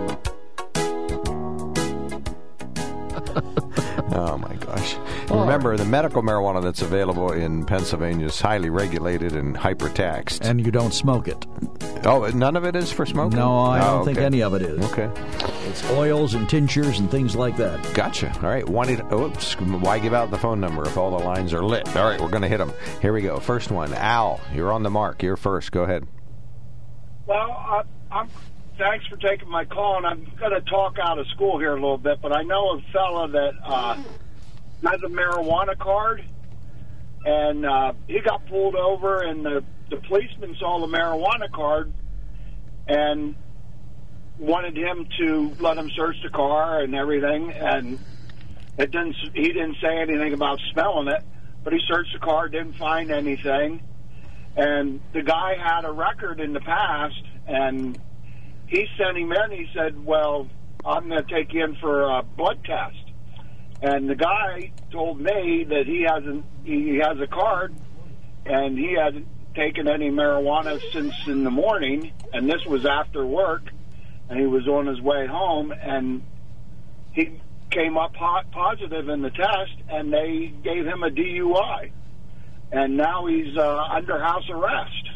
*laughs* Oh my gosh! Oh. Remember, the medical marijuana that's available in Pennsylvania is highly regulated and hyper taxed. And you don't smoke it. Oh, none of it is for smoking. No, I Oh, don't think any of it is. Okay, It's oils and tinctures and things like that. gotcha. All right, one. Oops, why give out the phone number if all the lines are lit? All right, we're going to hit them. Here we go. First one, Al. You're on the mark. You're first. Go ahead. Well, I, I'm. Thanks for taking my call, and I'm going to talk out of school here a little bit. But I know a fella that uh, has a marijuana card, and uh, he got pulled over, and the the policeman saw the marijuana card, and wanted him to let him search the car and everything, and it didn't. He didn't say anything about smelling it, but he searched the car, didn't find anything and the guy had a record in the past, and he sent him in. He said, "Well, I'm going to take you in for a blood test." And the guy told me that he hasn't. He has a card, and he hadn't taken any marijuana since in the morning. And this was after work, and he was on his way home, and he came up hot positive in the test, and they gave him a DUI and now he's uh, under house arrest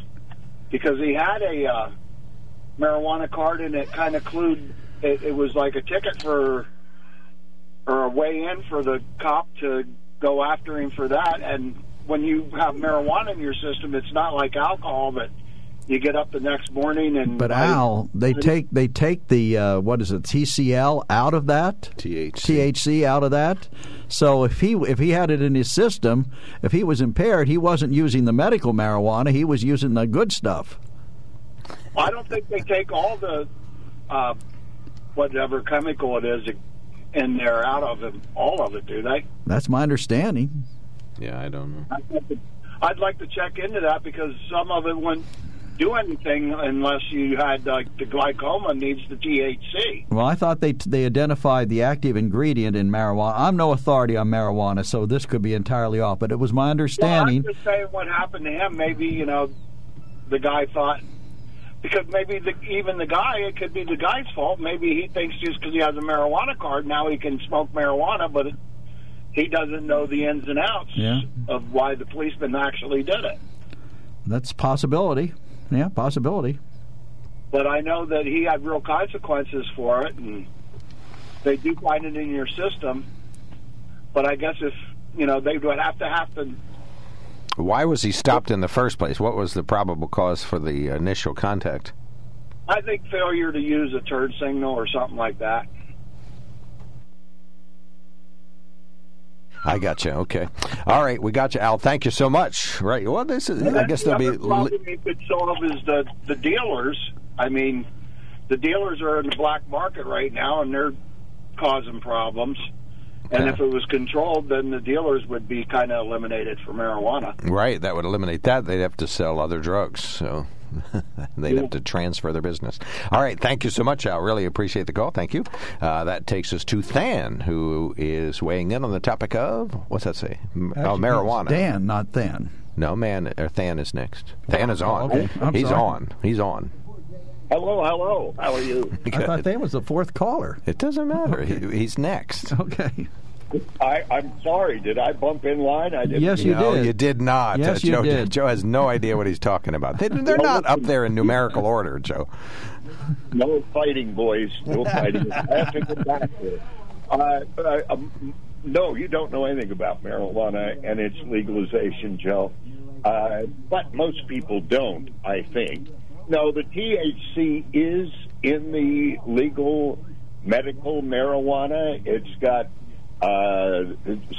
because he had a uh, marijuana card and it kind of clued. It, it was like a ticket for or a way in for the cop to go after him for that. And when you have marijuana in your system, it's not like alcohol that you get up the next morning and. But Al, they take they take the uh, what is it TCL out of that THC. THC out of that. So if he if he had it in his system, if he was impaired, he wasn't using the medical marijuana. He was using the good stuff. I don't think they take all the uh, whatever chemical it is in there out of it, all of it, do they? That's my understanding. Yeah, I don't know. I'd like to- I'd like to check into that because some of it wouldn't do anything unless you had like the glaucoma needs the THC. Well, I thought they they identified the active ingredient in marijuana. I'm no authority on marijuana, so this could be entirely off. But it was my understanding. Well, I'm just saying what happened to him. Maybe you know the guy thought because maybe the, even the guy it could be the guy's fault. Maybe he thinks just because he has a marijuana card now he can smoke marijuana, but it, he doesn't know the ins and outs Yeah. of why the policeman actually did it. That's possibility. Yeah, possibility. But I know that he had real consequences for it, and they do find it in your system. But I guess if you know they would have to have to Why was he stopped in the first place? What was the probable cause for the initial contact? I think failure to use a turn signal or something like that. I got you. Okay. All right, we got you, Al. Thank you so much. Right. Well, this is. I guess there'll be. other problem you could solve is the the dealers. I mean, the dealers are in the black market right now, and they're causing problems. And if it was controlled, then the dealers would be kind of eliminated for marijuana. Right, that would eliminate that. They'd have to sell other drugs, so *laughs* they'd have to transfer their business. All right, thank you so much, Al. Really appreciate the call. Thank you. Uh, that takes us to Than, who is weighing in on the topic of what's that say? M- oh, marijuana. Dan, not Than. No, man, or Than is next. Than is on. okay. He's sorry. on. He's on. Hello, hello. How are you? *laughs* I thought Than was the fourth caller. It doesn't matter. He, he's next. Okay. I, I'm sorry. Did I bump in line? I didn't. Yes, you no, did. you did not. Yes, Uh, you Joe, did. Joe has no idea what he's talking about. They, they're not up there in numerical order, Joe. No fighting, boys. No *laughs* fighting. I have to get back there. Uh, uh, um, no, you don't know anything about marijuana and its legalization, Joe. Uh, but most people don't, I think. No, the THC is in the legal medical marijuana. It's got uh,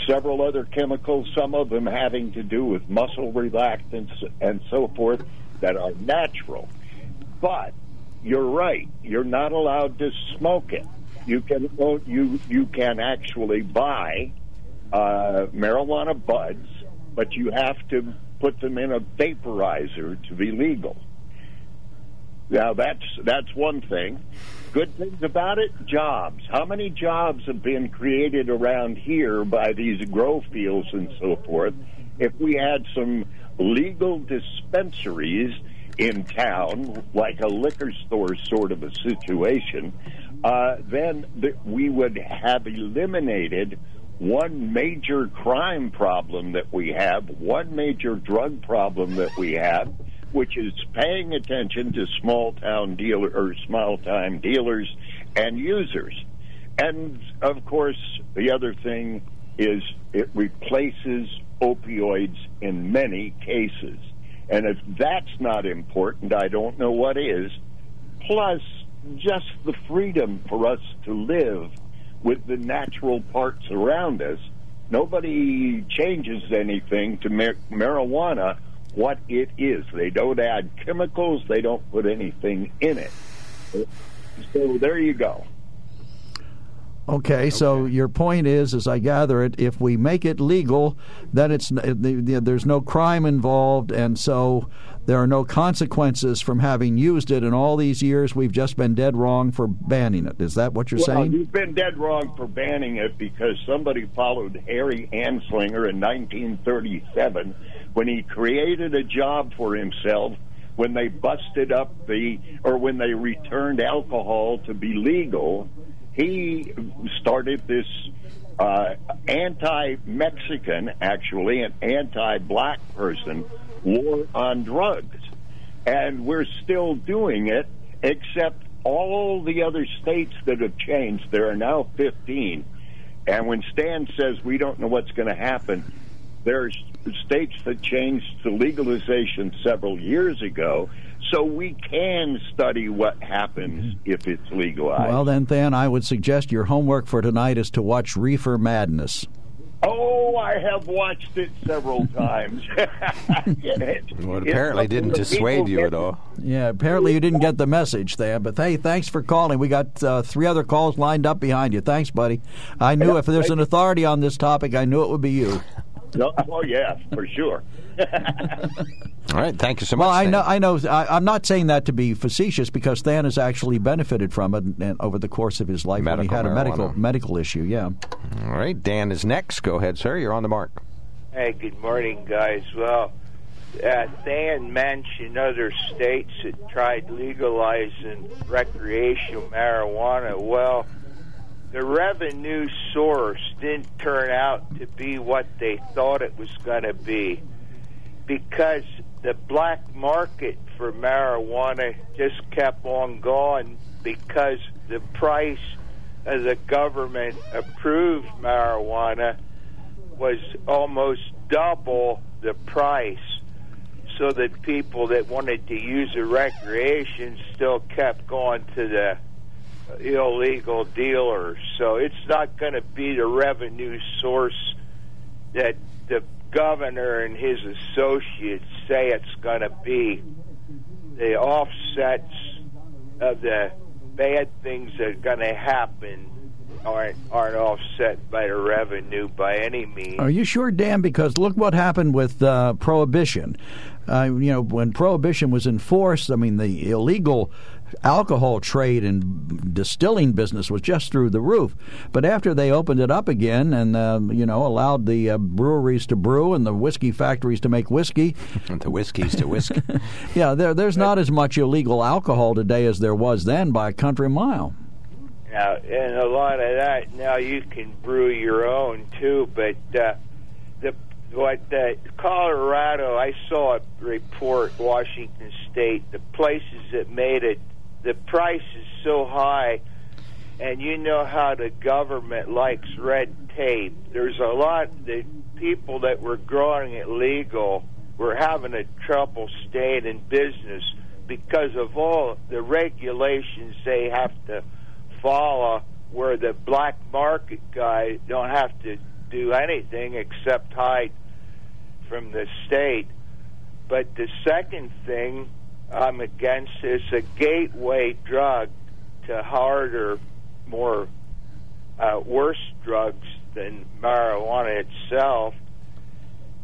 several other chemicals, some of them having to do with muscle relaxants and so forth, that are natural. But you're right. You're not allowed to smoke it. You can you you can actually buy uh, marijuana buds, but you have to put them in a vaporizer to be legal. Now that's that's one thing. Good things about it: jobs. How many jobs have been created around here by these grow fields and so forth? If we had some legal dispensaries in town, like a liquor store sort of a situation, uh, then th- we would have eliminated one major crime problem that we have, one major drug problem that we have, which is paying attention to small town dealer or small time dealers and users. And of course, the other thing is it replaces opioids in many cases. And if that's not important, I don't know what is. Plus, just the freedom for us to live with the natural parts around us. Nobody changes anything to mar- marijuana what it is. They don't add chemicals, they don't put anything in it. So there you go. Okay, so your point is, as I gather it, if we make it legal, then it's there's no crime involved, and so there are no consequences from having used it. In all these years, we've just been dead wrong for banning it. Is that what you're well, saying? You've been dead wrong for banning it because somebody followed Harry Anslinger in 1937 when he created a job for himself when they busted up the or when they returned alcohol to be legal he started this uh, anti-Mexican, actually, an anti-black person war on drugs, and we're still doing it. Except all the other states that have changed, there are now 15. And when Stan says we don't know what's going to happen, there's states that changed to legalization several years ago so we can study what happens if it's legalized. Well, then, Than, I would suggest your homework for tonight is to watch Reefer Madness. Oh, I have watched it several *laughs* times. *laughs* well, it apparently didn't dissuade you at all. Yeah, apparently you didn't get the message there. But hey, thanks for calling. We got uh, three other calls lined up behind you. Thanks, buddy. I knew if there's an authority on this topic, I knew it would be you. *laughs* No, oh yeah, for sure. *laughs* All right, thank you so much. Well, I know, I know. I, am not saying that to be facetious because Than has actually benefited from it and, over the course of his life medical when he had marijuana. a medical medical issue. Yeah. All right, Dan is next. Go ahead, sir. You're on the mark. Hey, good morning, guys. Well, uh, Dan mentioned other states that tried legalizing recreational marijuana. Well, the revenue source didn't turn out to be what they thought it was going to be because the black market for marijuana just kept on going because the price of the government approved marijuana was almost double the price. So that people that wanted to use a recreation still kept going to the illegal dealers so it's not going to be the revenue source that the governor and his associates say it's going to be, the offsets of the bad things that are going to happen aren't aren't offset by the revenue by any means. Are you sure, Dan? Because look what happened with uh, prohibition. Uh, you know, when prohibition was enforced, I mean, the illegal alcohol trade and distilling business was just through the roof. But after they opened it up again and uh, you know allowed the uh, breweries to brew and the whiskey factories to make whiskey, *laughs* the whiskeys to whiskey, *laughs* yeah, there, there's not as much illegal alcohol today as there was then by a country mile. Now, and a lot of that now you can brew your own too, but uh, the what uh, Colorado, I saw a report, Washington State, the places that made it the price is so high, and you know how the government likes red tape. There's a lot the people that were growing it legal were having a trouble staying in business because of all the regulations they have to follow where the black market guys don't have to do anything except hide from the state. But the second thing I'm against is a gateway drug to harder, more uh, worse drugs than marijuana itself.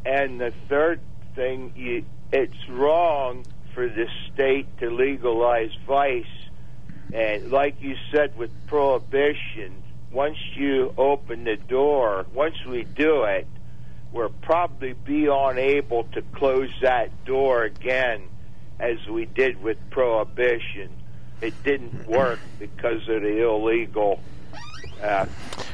And the third thing, you, it's wrong for the state to legalize vice. And like you said with prohibition, once you open the door, once we do it, we'll probably be unable to close that door again as we did with prohibition. It didn't work because of the illegal. Uh,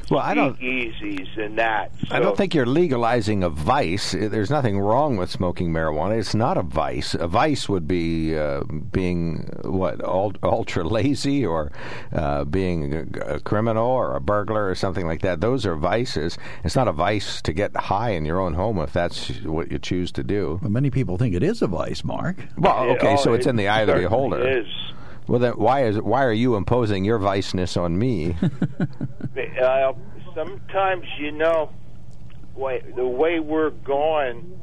Well, I don't- speakeasies and that. I don't think you're legalizing a vice. There's nothing wrong with smoking marijuana. It's not a vice. A vice would be uh, being what ult- ultra lazy or uh, being a, a criminal or a burglar or something like that. Those are vices. It's not a vice to get high in your own home if that's what you choose to do. But many people think it is a vice, Mark. Well, okay, Oh, so it's it in the eye of the beholder. is. Well, then why is why are you imposing your viceness on me? *laughs* uh, sometimes you know way, the way we're going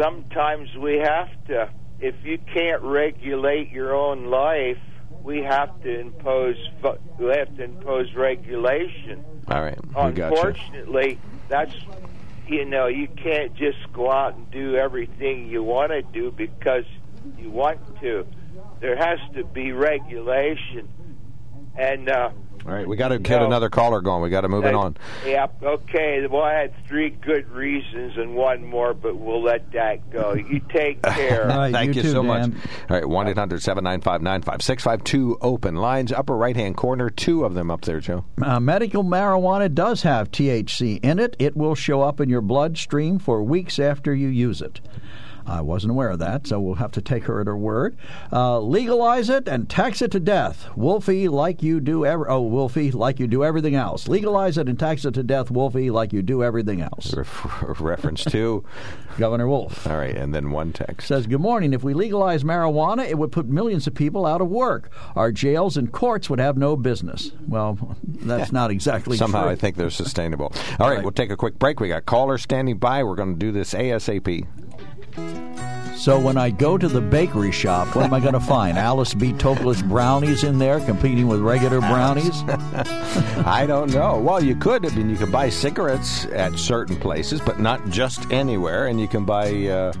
sometimes we have to if you can't regulate your own life we have to impose we have to impose regulation All right, we got you. unfortunately that's you know you can't just go out and do everything you want to do because you want to there has to be regulation and uh All right, we got to get No. another caller going. We got to move it Uh, on. Yep. Okay. Well, I had three good reasons and one more, but we'll let that go. You *laughs* take care. Thank you you, too, so much. All right, 1 800 open lines, upper right hand corner, two of them up there, Joe. Uh, medical marijuana does have THC in it. It will show up in your bloodstream for weeks after you use it. I wasn't aware of that, so we'll have to take her at her word. Uh, legalize it and tax it to death, Wolfie, like you do. Ever- oh, Wolfie, like you do everything else. Legalize it and tax it to death, Wolfie, like you do everything else. *laughs* reference to Governor Wolf. All right, and then one text. Says, Good morning. If we legalize marijuana, it would put millions of people out of work. Our jails and courts would have no business. Well, that's not exactly *laughs* Somehow true. I think they're sustainable. All right, we'll take a quick break. We got callers standing by. We're going to do this ASAP. So when I go to the bakery shop, what am I going to find? Alice B. Toklas brownies in there competing with regular brownies? *laughs* I don't know. Well, you could. I mean, you can buy cigarettes at certain places, but not just anywhere. And you can buy uh,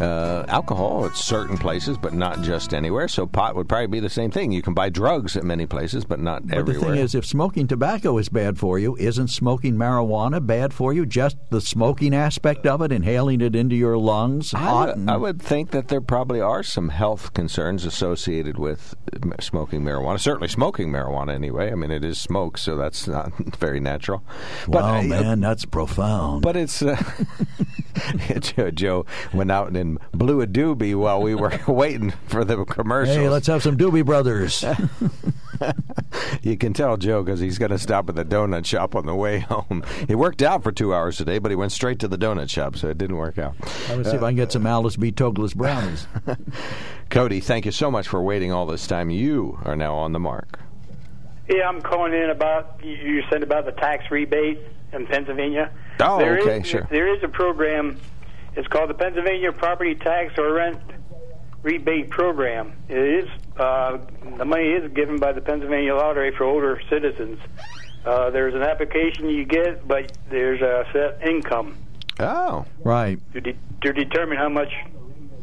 uh, alcohol at certain places, but not just anywhere. So pot would probably be the same thing. You can buy drugs at many places, but not But everywhere. the thing is, if smoking tobacco is bad for you, isn't smoking marijuana bad for you? Just the smoking aspect of it, inhaling it into your lungs, I hot. would, and- I would think that there probably are some health concerns associated with smoking marijuana. Certainly, smoking marijuana anyway. I mean, it is smoke, so that's not *laughs* very natural. wow, uh, man, that's profound. But it's uh, *laughs* *laughs* Joe, Joe went out and blew a doobie while we were *laughs* waiting for the commercials. hey, let's have some Doobie Brothers. *laughs* you can tell Joe because he's going to stop at the donut shop on the way home. He worked out for two hours today, but he went straight to the donut shop, so it didn't work out. I'm going to see if I can get some Alice B. Toklas brownies. *laughs* Cody, thank you so much for waiting all this time. You are now on the mark. Yeah, I'm calling in about you- you said about the tax rebate in Pennsylvania. Oh, There is- okay, sure. There is a program. It's called the Pennsylvania Property Tax or Rent Rebate Program. It is uh, the money is given by the Pennsylvania Lottery for older citizens. Uh, there's an application you get, but there's a set income Oh, right. to, de- to determine how much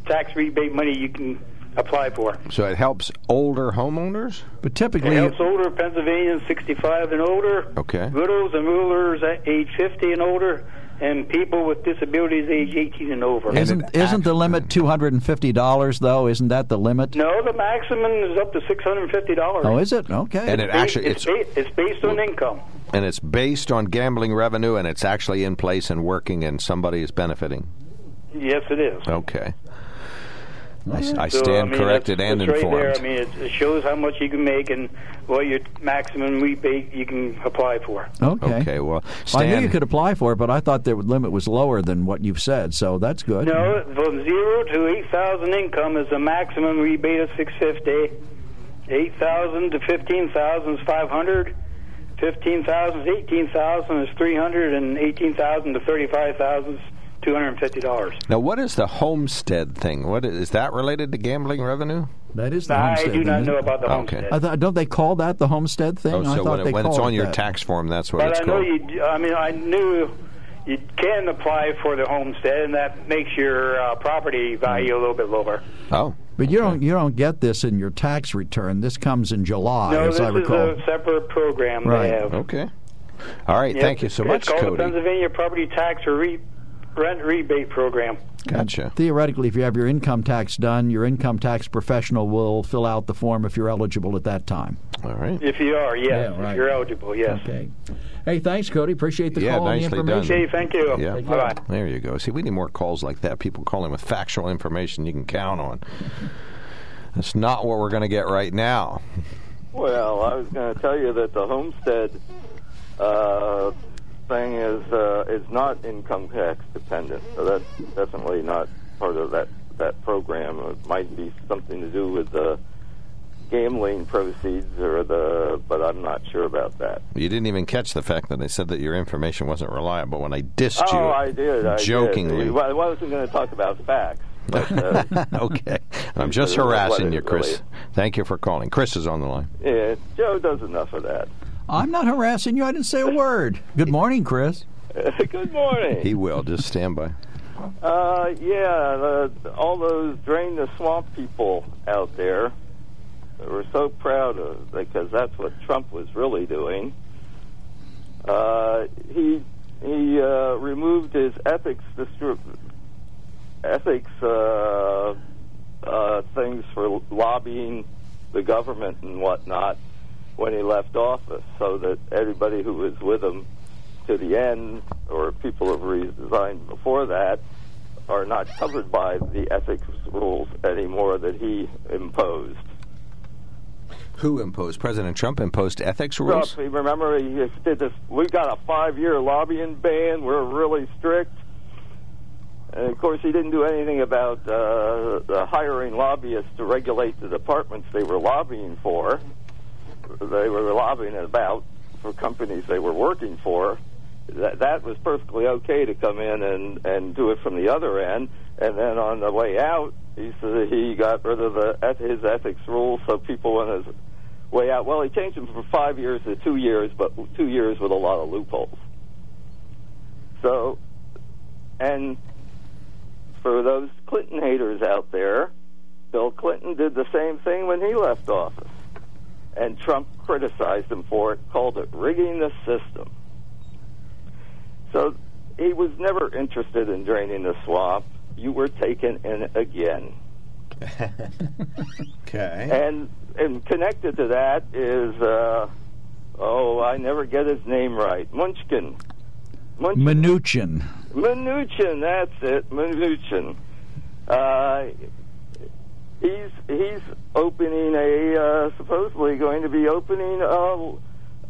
tax rebate money you can apply for. so it helps older homeowners? But typically. It typically, helps older Pennsylvanians 65 and older, Okay. widows and rulers at age 50 and older, and people with disabilities age 18 and over. isn't isn't the limit two hundred and fifty dollars though? Isn't that the limit? no, the maximum is up to $650. Oh, is it? Okay. And it actually it's, it's it's based on income. and it's based on gambling revenue, and it's actually in place and working, and somebody is benefiting. Yes, it is. Okay. I, s- I So, stand mean, corrected that's- and that's right informed. There. I mean, it, it shows how much you can make and what your maximum rebate you can apply for. Okay. Okay, well, I knew you could apply for it, but I thought the limit was lower than what you've said, so that's good. No, from zero to eight thousand income is the maximum rebate of six fifty. Eight thousand to fifteen thousand is five hundred. Fifteen thousand to eighteen thousand is three hundred, and eighteen thousand to thirty-five thousand is two hundred and fifty dollars. Now, what is the homestead thing? What is, is that related to gambling revenue? That is the I homestead. do not know about the Okay. homestead. I thought, don't they call that the homestead thing? Oh, I so thought when, they when it's on it your that. tax form, that's what But it's I know called. you. I mean, I knew you can apply for the homestead, and that makes your uh, property value a little bit lower. Oh, But you don't you don't get this in your tax return. This comes in July, no, as this is a separate program Right. they have. okay. All right, Yep. thank you so it's much, called Cody. the Pennsylvania Property Tax or Re- Rent Rebate Program. Gotcha. Theoretically, if you have your income tax done, your income tax professional will fill out the form if you're eligible at that time. All right. If you are, yes. Yeah, right. If you're eligible, yes. Okay. Hey, thanks, Cody. Appreciate the Yeah, call and the nicely information. done. Okay, thank you. Yeah. Bye-bye. There you go. See, we need more calls like that. People calling with factual information you can count on. That's not what we're going to get right now. Well, I was going to tell you that the homestead uh, thing is uh, is not income tax dependent, so that's definitely not part of that that program. It might be something to do with the gambling proceeds or the, but I'm not sure about that. You didn't even catch the fact that I said that your information wasn't reliable when I dissed oh, you. I did. I jokingly. Did. Well, I wasn't going to talk about facts. But, uh, *laughs* okay. I'm *laughs* just harassing you, Chris. really- Thank you for calling. Chris is on the line. yeah, Joe does enough of that. I'm not harassing you. I didn't say a word. Good morning, Chris. *laughs* Good morning. He will. Just stand by. Uh, yeah, the, all those drain the swamp people out there that we're so proud of because that's what Trump was really doing. Uh, he he uh, removed his ethics distri- ethics uh, uh, things for lobbying the government and whatnot when he left office, so that everybody who was with him to the end, or people who have resigned before that, are not covered by the ethics rules anymore that he imposed. Who imposed? President Trump imposed ethics rules? Trump, remember, he did this. We got a five-year lobbying ban. We're really strict. And of course, he didn't do anything about uh, the hiring lobbyists to regulate the departments they were lobbying for. They were lobbying about for companies they were working for. That that was perfectly okay to come in and and do it from the other end. And then on the way out, he said he got rid of the his ethics rules, so people on his way out. Well, he changed them from five years to two years, but two years with a lot of loopholes. So, and for those Clinton haters out there, Bill Clinton did the same thing when he left office. And Trump criticized him for it, called it rigging the system. So he was never interested in draining the swamp. You were taken in again. *laughs* Okay. And and connected to that is uh, oh I never get his name right Munchkin. Munchkin. Mnuchin. Mnuchin, that's it, Mnuchin. Uh, he's he's opening a uh, supposedly going to be opening a,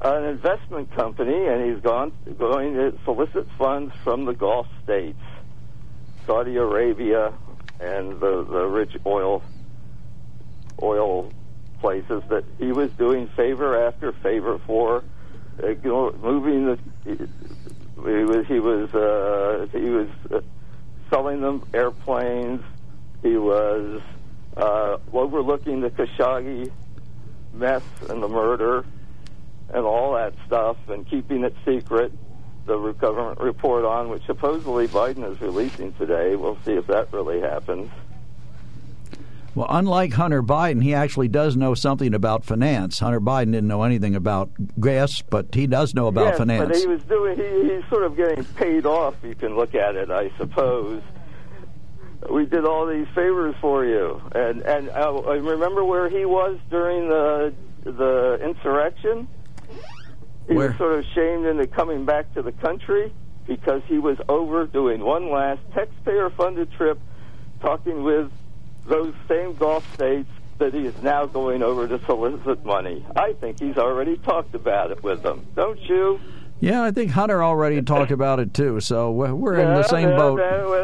an investment company, and he's gone going to solicit funds from the Gulf states, Saudi Arabia, and the the rich oil oil places that he was doing favor after favor for, uh, moving the. He was he was uh, he was uh, selling them airplanes. He was uh, overlooking the Khashoggi mess and the murder and all that stuff, and keeping it secret. The government report on which supposedly Biden is releasing today. We'll see if that really happens. Well, unlike Hunter Biden, he actually does know something about finance. Hunter Biden didn't know anything about gas, but he does know about yes, finance. but he was doing. He, he's sort of getting paid off. You can look at it, I suppose. We did all these favors for you, and and uh, I remember where he was during the the insurrection. He Where? was sort of shamed into coming back to the country because he was over doing one last taxpayer-funded trip, talking with those same Gulf states that he is now going over to solicit money. I think he's already talked about it with them, don't you? Yeah, I think Hunter already talked about it too. So we're we're in the same boat.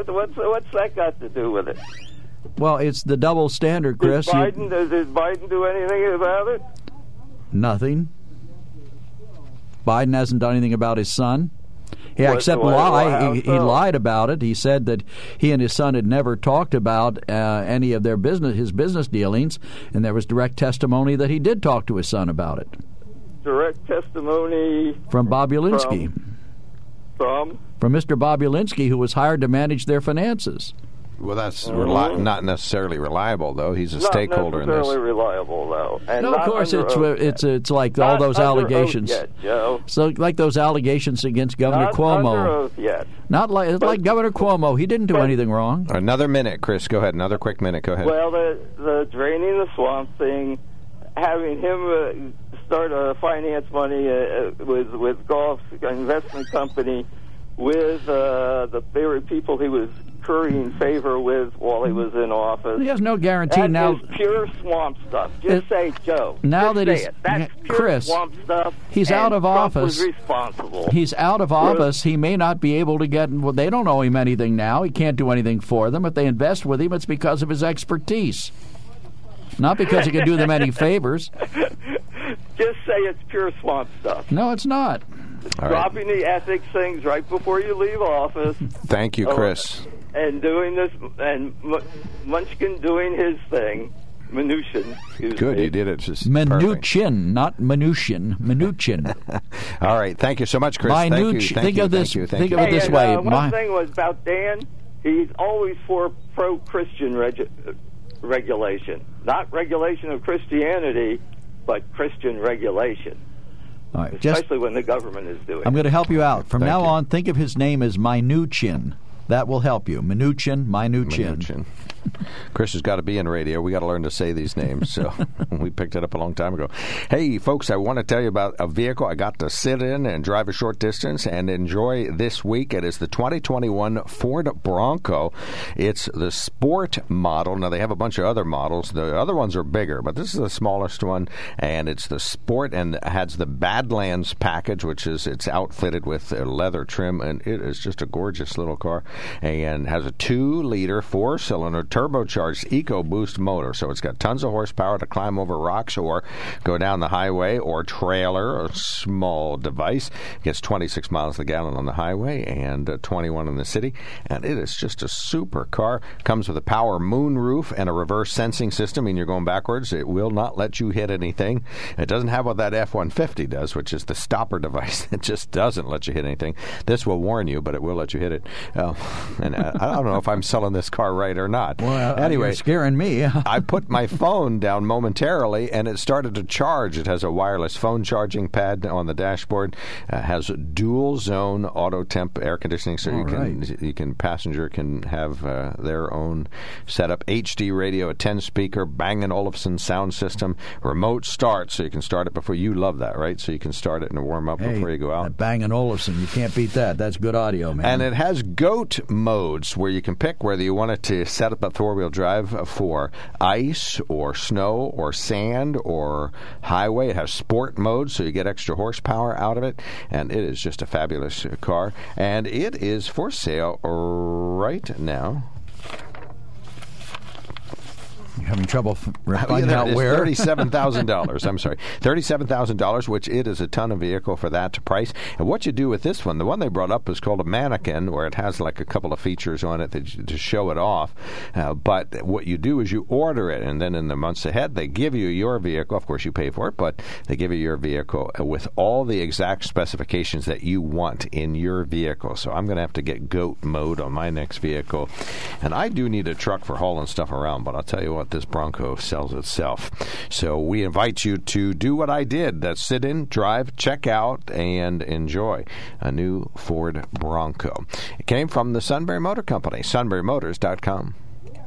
What's what's that got to do with it? Well, it's the double standard, Chris. You- Biden does, did Biden do anything about it? nothing. Biden hasn't done anything about his son. Yeah, What- except lie. he, he lied about it. He said that he and his son had never talked about uh, any of their business, his business dealings, and there was direct testimony that he did talk to his son about it Direct testimony from Bobulinski, from from Mr. Bobulinski, who was hired to manage their finances. Well, that's Mhm. reli- not necessarily reliable, though. He's a not stakeholder in this. Not necessarily this. reliable though. And no, of course under it's oath it's it's like Not all those under oath allegations. yet, Joe. So like those allegations against Governor Not Cuomo. under oath yet. Not like it's like Governor Cuomo. He didn't do anything wrong. Another minute, Chris. Go ahead. Another quick minute. Go ahead. Well, the the draining the swamp thing, having him uh, start a finance money uh, with with Goff's investment company with uh, the very people he was currying favor with while he was in office. He has no guarantee That now. pure swamp stuff. Just say Joe. now Just that he's- it. That's pure Chris, swamp stuff. he's out of Trump office. Responsible. He's out of office. He may not be able to get. Well, they don't owe him anything now. He can't do anything for them. If they invest with him, it's because of his expertise, not because he can do them any *laughs* favors. Just say it's pure swamp stuff. No, it's not. All right. Dropping the ethics things right before you leave office. Thank you, Chris. and doing this, and M- Munchkin doing his thing. Mnuchin. Good, me. you did it. Just perfect. Minuchin, not Minuchin. Minuchin. *laughs* All right, thank you so much, Chris. Thank you. Minute- Thank think you, of thank this- you, think you. of it this and, way, Uh, one my- thing was about Dan. He's always for pro-Christian reg- uh, regulation, not regulation of Christianity, but Christian regulation, All right, just especially when the government is doing. I'm going to help you out. From Thank now you. on, think of his name as Minuchin. That will help you. Minuchin, Minuchin. Minuchin. *laughs* Chris has got to be in radio. We got to learn to say these names. So *laughs* we picked it up a long time ago. Hey, folks, I want to tell you about a vehicle I got to sit in and drive a short distance and enjoy this week. It is the 2021 Ford Bronco. It's the sport model. Now they have a bunch of other models. The other ones are bigger, but this is the smallest one, and it's the sport and has the Badlands package, which is it's outfitted with leather trim, and it is just a gorgeous little car, and has a two-liter four-cylinder turbocharged EcoBoost motor. So it's got tons of horsepower to climb over rocks or go down the highway or trailer, a small device. Gets 26 miles a gallon on the highway and uh, 21 in the city, and it is just a super car. Comes with a power moonroof and a reverse sensing system. Mean you're going backwards. It will not let you hit anything. It doesn't have what that F-150 does, which is the stopper *laughs* device. It just doesn't let you hit anything. This will warn you, but it will let you hit it. Uh, and uh, I don't know if I'm selling this car right or not. Well, anyway, scaring me. *laughs* I put my phone down momentarily, and it started to charge. It has a wireless phone charging pad on the dashboard. Uh, has dual zone auto temp air conditioning, so you All can right. you can passenger can have uh, their own setup. HD radio, a 10 speaker Bang and Olufsen sound system, remote start, so you can start it before you love that, right? So you can start it and warm up Hey, before you go out. Bang Olufsen, you can't beat that. That's good audio, man. And it has goat modes where you can pick whether you want it to set up four wheel drive for ice or snow or sand or highway. It has sport mode, so you get extra horsepower out of it. And it is just a fabulous car. And it is for sale right now. You're having trouble Yeah, finding out where. Thirty-seven thousand dollars. *laughs* I'm sorry, thirty-seven thousand dollars, which it is a ton of vehicle for that price. And what you do with this one, the one they brought up is called a mannequin, where it has like a couple of features on it that you, to show it off. Uh, but what you do is you order it, and then in the months ahead, they give you your vehicle. Of course, you pay for it, but they give you your vehicle with all the exact specifications that you want in your vehicle. So I'm going to have to get goat mode on my next vehicle, and I do need a truck for hauling stuff around. But I'll tell you what, this Bronco sells itself. So we invite you to do what I did: that sit in, drive, check out, and enjoy a new Ford Bronco. It came from the Sunbury Motor Company, SunburyMotors.com.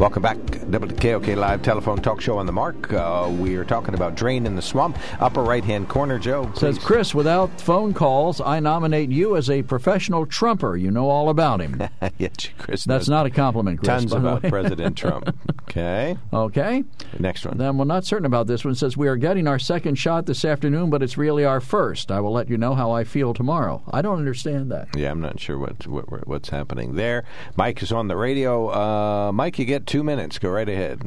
Welcome back. WKOK Live Telephone Talk Show on the Mark. Uh, we are talking about Drain in the Swamp. Upper right hand corner, Joe. Please. Says Chris, without phone calls, I nominate you as a professional Trumper. You know all about him. *laughs* yeah, Chris. That's not a compliment, Chris. Tons about. President Trump. *laughs* Okay. Okay. Next one. Then we're not certain about this one. It says we are getting our second shot this afternoon, but it's really our first. I will let you know how I feel tomorrow. I don't understand that. Yeah, I'm not sure what, what what's happening there. Mike is on the radio. Uh, Mike, you get two minutes. Go right ahead.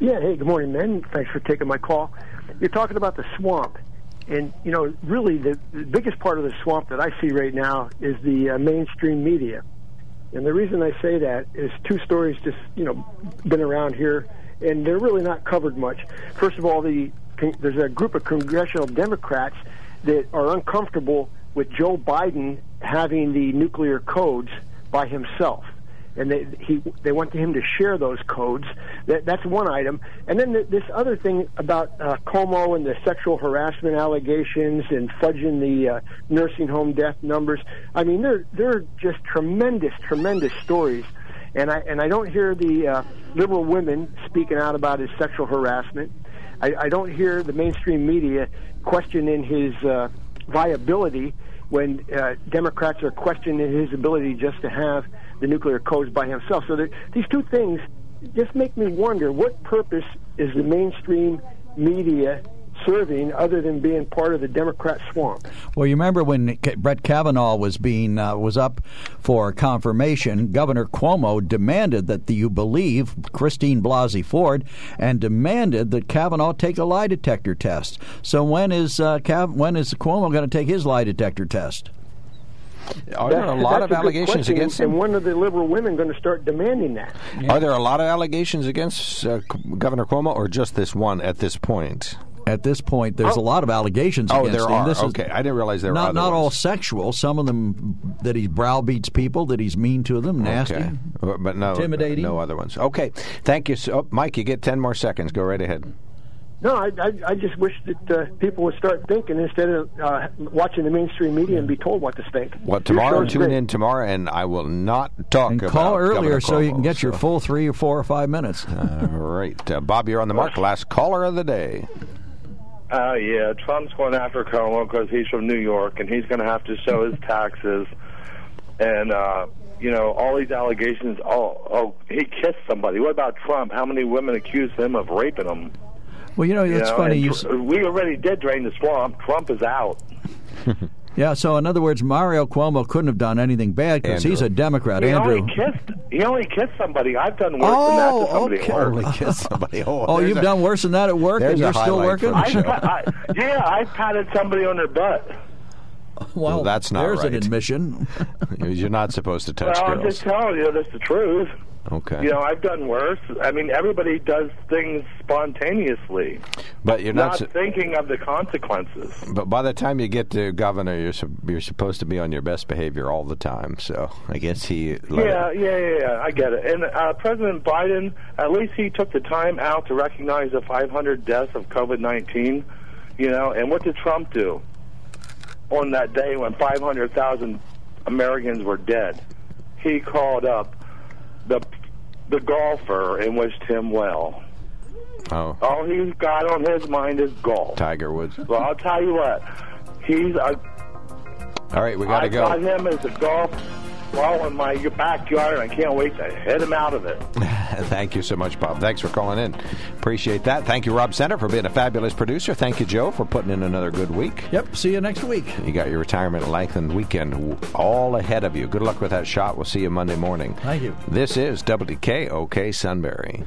Yeah, hey, good morning, men. Thanks for taking my call. You're talking about the swamp. And, you know, really the, the biggest part of the swamp that I see right now is the uh, mainstream media. And the reason I say that is two stories just, you know, been around here, and they're really not covered much. First of all, the there's a group of congressional Democrats that are uncomfortable with Joe Biden having the nuclear codes by himself and they he they want him to share those codes. That that's one item. And then th- this other thing about uh, Cuomo and the sexual harassment allegations and fudging the uh, nursing home death numbers. I mean, they're they're just tremendous, tremendous stories. And I and I don't hear the uh, liberal women speaking out about his sexual harassment. I, I don't hear the mainstream media questioning his uh, viability when uh, Democrats are questioning his ability just to have the nuclear codes by himself. So these two things just make me wonder what purpose is the mainstream media serving other than being part of the Democrat swamp? Well, you remember when Brett Kavanaugh was being uh, was up for confirmation, Governor Cuomo demanded that the, you believe Christine Blasey Ford and demanded that Kavanaugh take a lie detector test. So when is uh, Cav- when is Cuomo going to take his lie detector test? Are there a lot of good allegations question, against And when are the liberal women going to start demanding that? Are there a lot of allegations against uh, Governor Cuomo, or just this one at this point? At this point, there's Oh. a lot of allegations Oh, against there him. are. This is Okay, I didn't realize there were not other not ones. all sexual. Some of them that he browbeats people, that he's mean to them, nasty. Okay. But no, Intimidating. no other ones. Okay, thank you. So, oh, Mike, you get 10 more seconds. Go right ahead. No, I, I, I just wish that uh, people would start thinking instead of uh, watching the mainstream media and be told what to think. Well, tomorrow, show's tune great. in tomorrow, and I will not talk And about call earlier Governor so you can get your full three or four or five minutes. *laughs* All right. Uh, Bob, you're on the mark. Last caller of the day. Uh, yeah, Trump's going after Cuomo because he's from New York and he's going to have to show his *laughs* taxes. And, uh, you know, all these allegations, oh, oh, he kissed somebody. What about Trump? How many women accuse him of raping them? Well, you know, You it's know, funny. You, Tr- we already did drain the swamp. Trump is out. *laughs* yeah, so in other words, Mario Cuomo couldn't have done anything bad because he's a Democrat. he Andrew. only kissed. He only kissed somebody. I've done worse than that to oh, somebody okay. at work. Only kiss somebody. *laughs* Oh, Oh, you've a- done worse than that at work, and you're still working. from the show. I, I, yeah, I patted somebody on their butt. *laughs* Well, that's not there's right. an admission. You're not supposed to touch well, I'm girls. just telling you, that's the truth. Okay. You know, I've done worse. I mean, everybody does things spontaneously, But you're not. not su- thinking of the consequences. But by the time you get to governor, you're su- you're supposed to be on your best behavior all the time. So I guess he. Yeah, it- yeah, yeah, yeah. I get it. And uh, President Biden, at least he took the time out to recognize the 500 deaths of COVID-19. You know, and what did Trump do on that day when 500,000 Americans were dead? He called up the the golfer and wished him well. Oh, All he's got on his mind is golf. Tiger Woods. Well, I'll tell you what. He's a All right, we got to I go. got him as a golf ball in my backyard, and I can't wait to hit him out of it. *laughs* Thank you so much, Bob. Thanks for calling in. Appreciate that. Thank you, Rob Center, for being a fabulous producer. Thank you, Joe, for putting in another good week. Yep. See you next week. You got your retirement lengthened weekend all ahead of you. Good luck with that shot. We'll see you Monday morning. Thank you. This is WKOK Sunbury.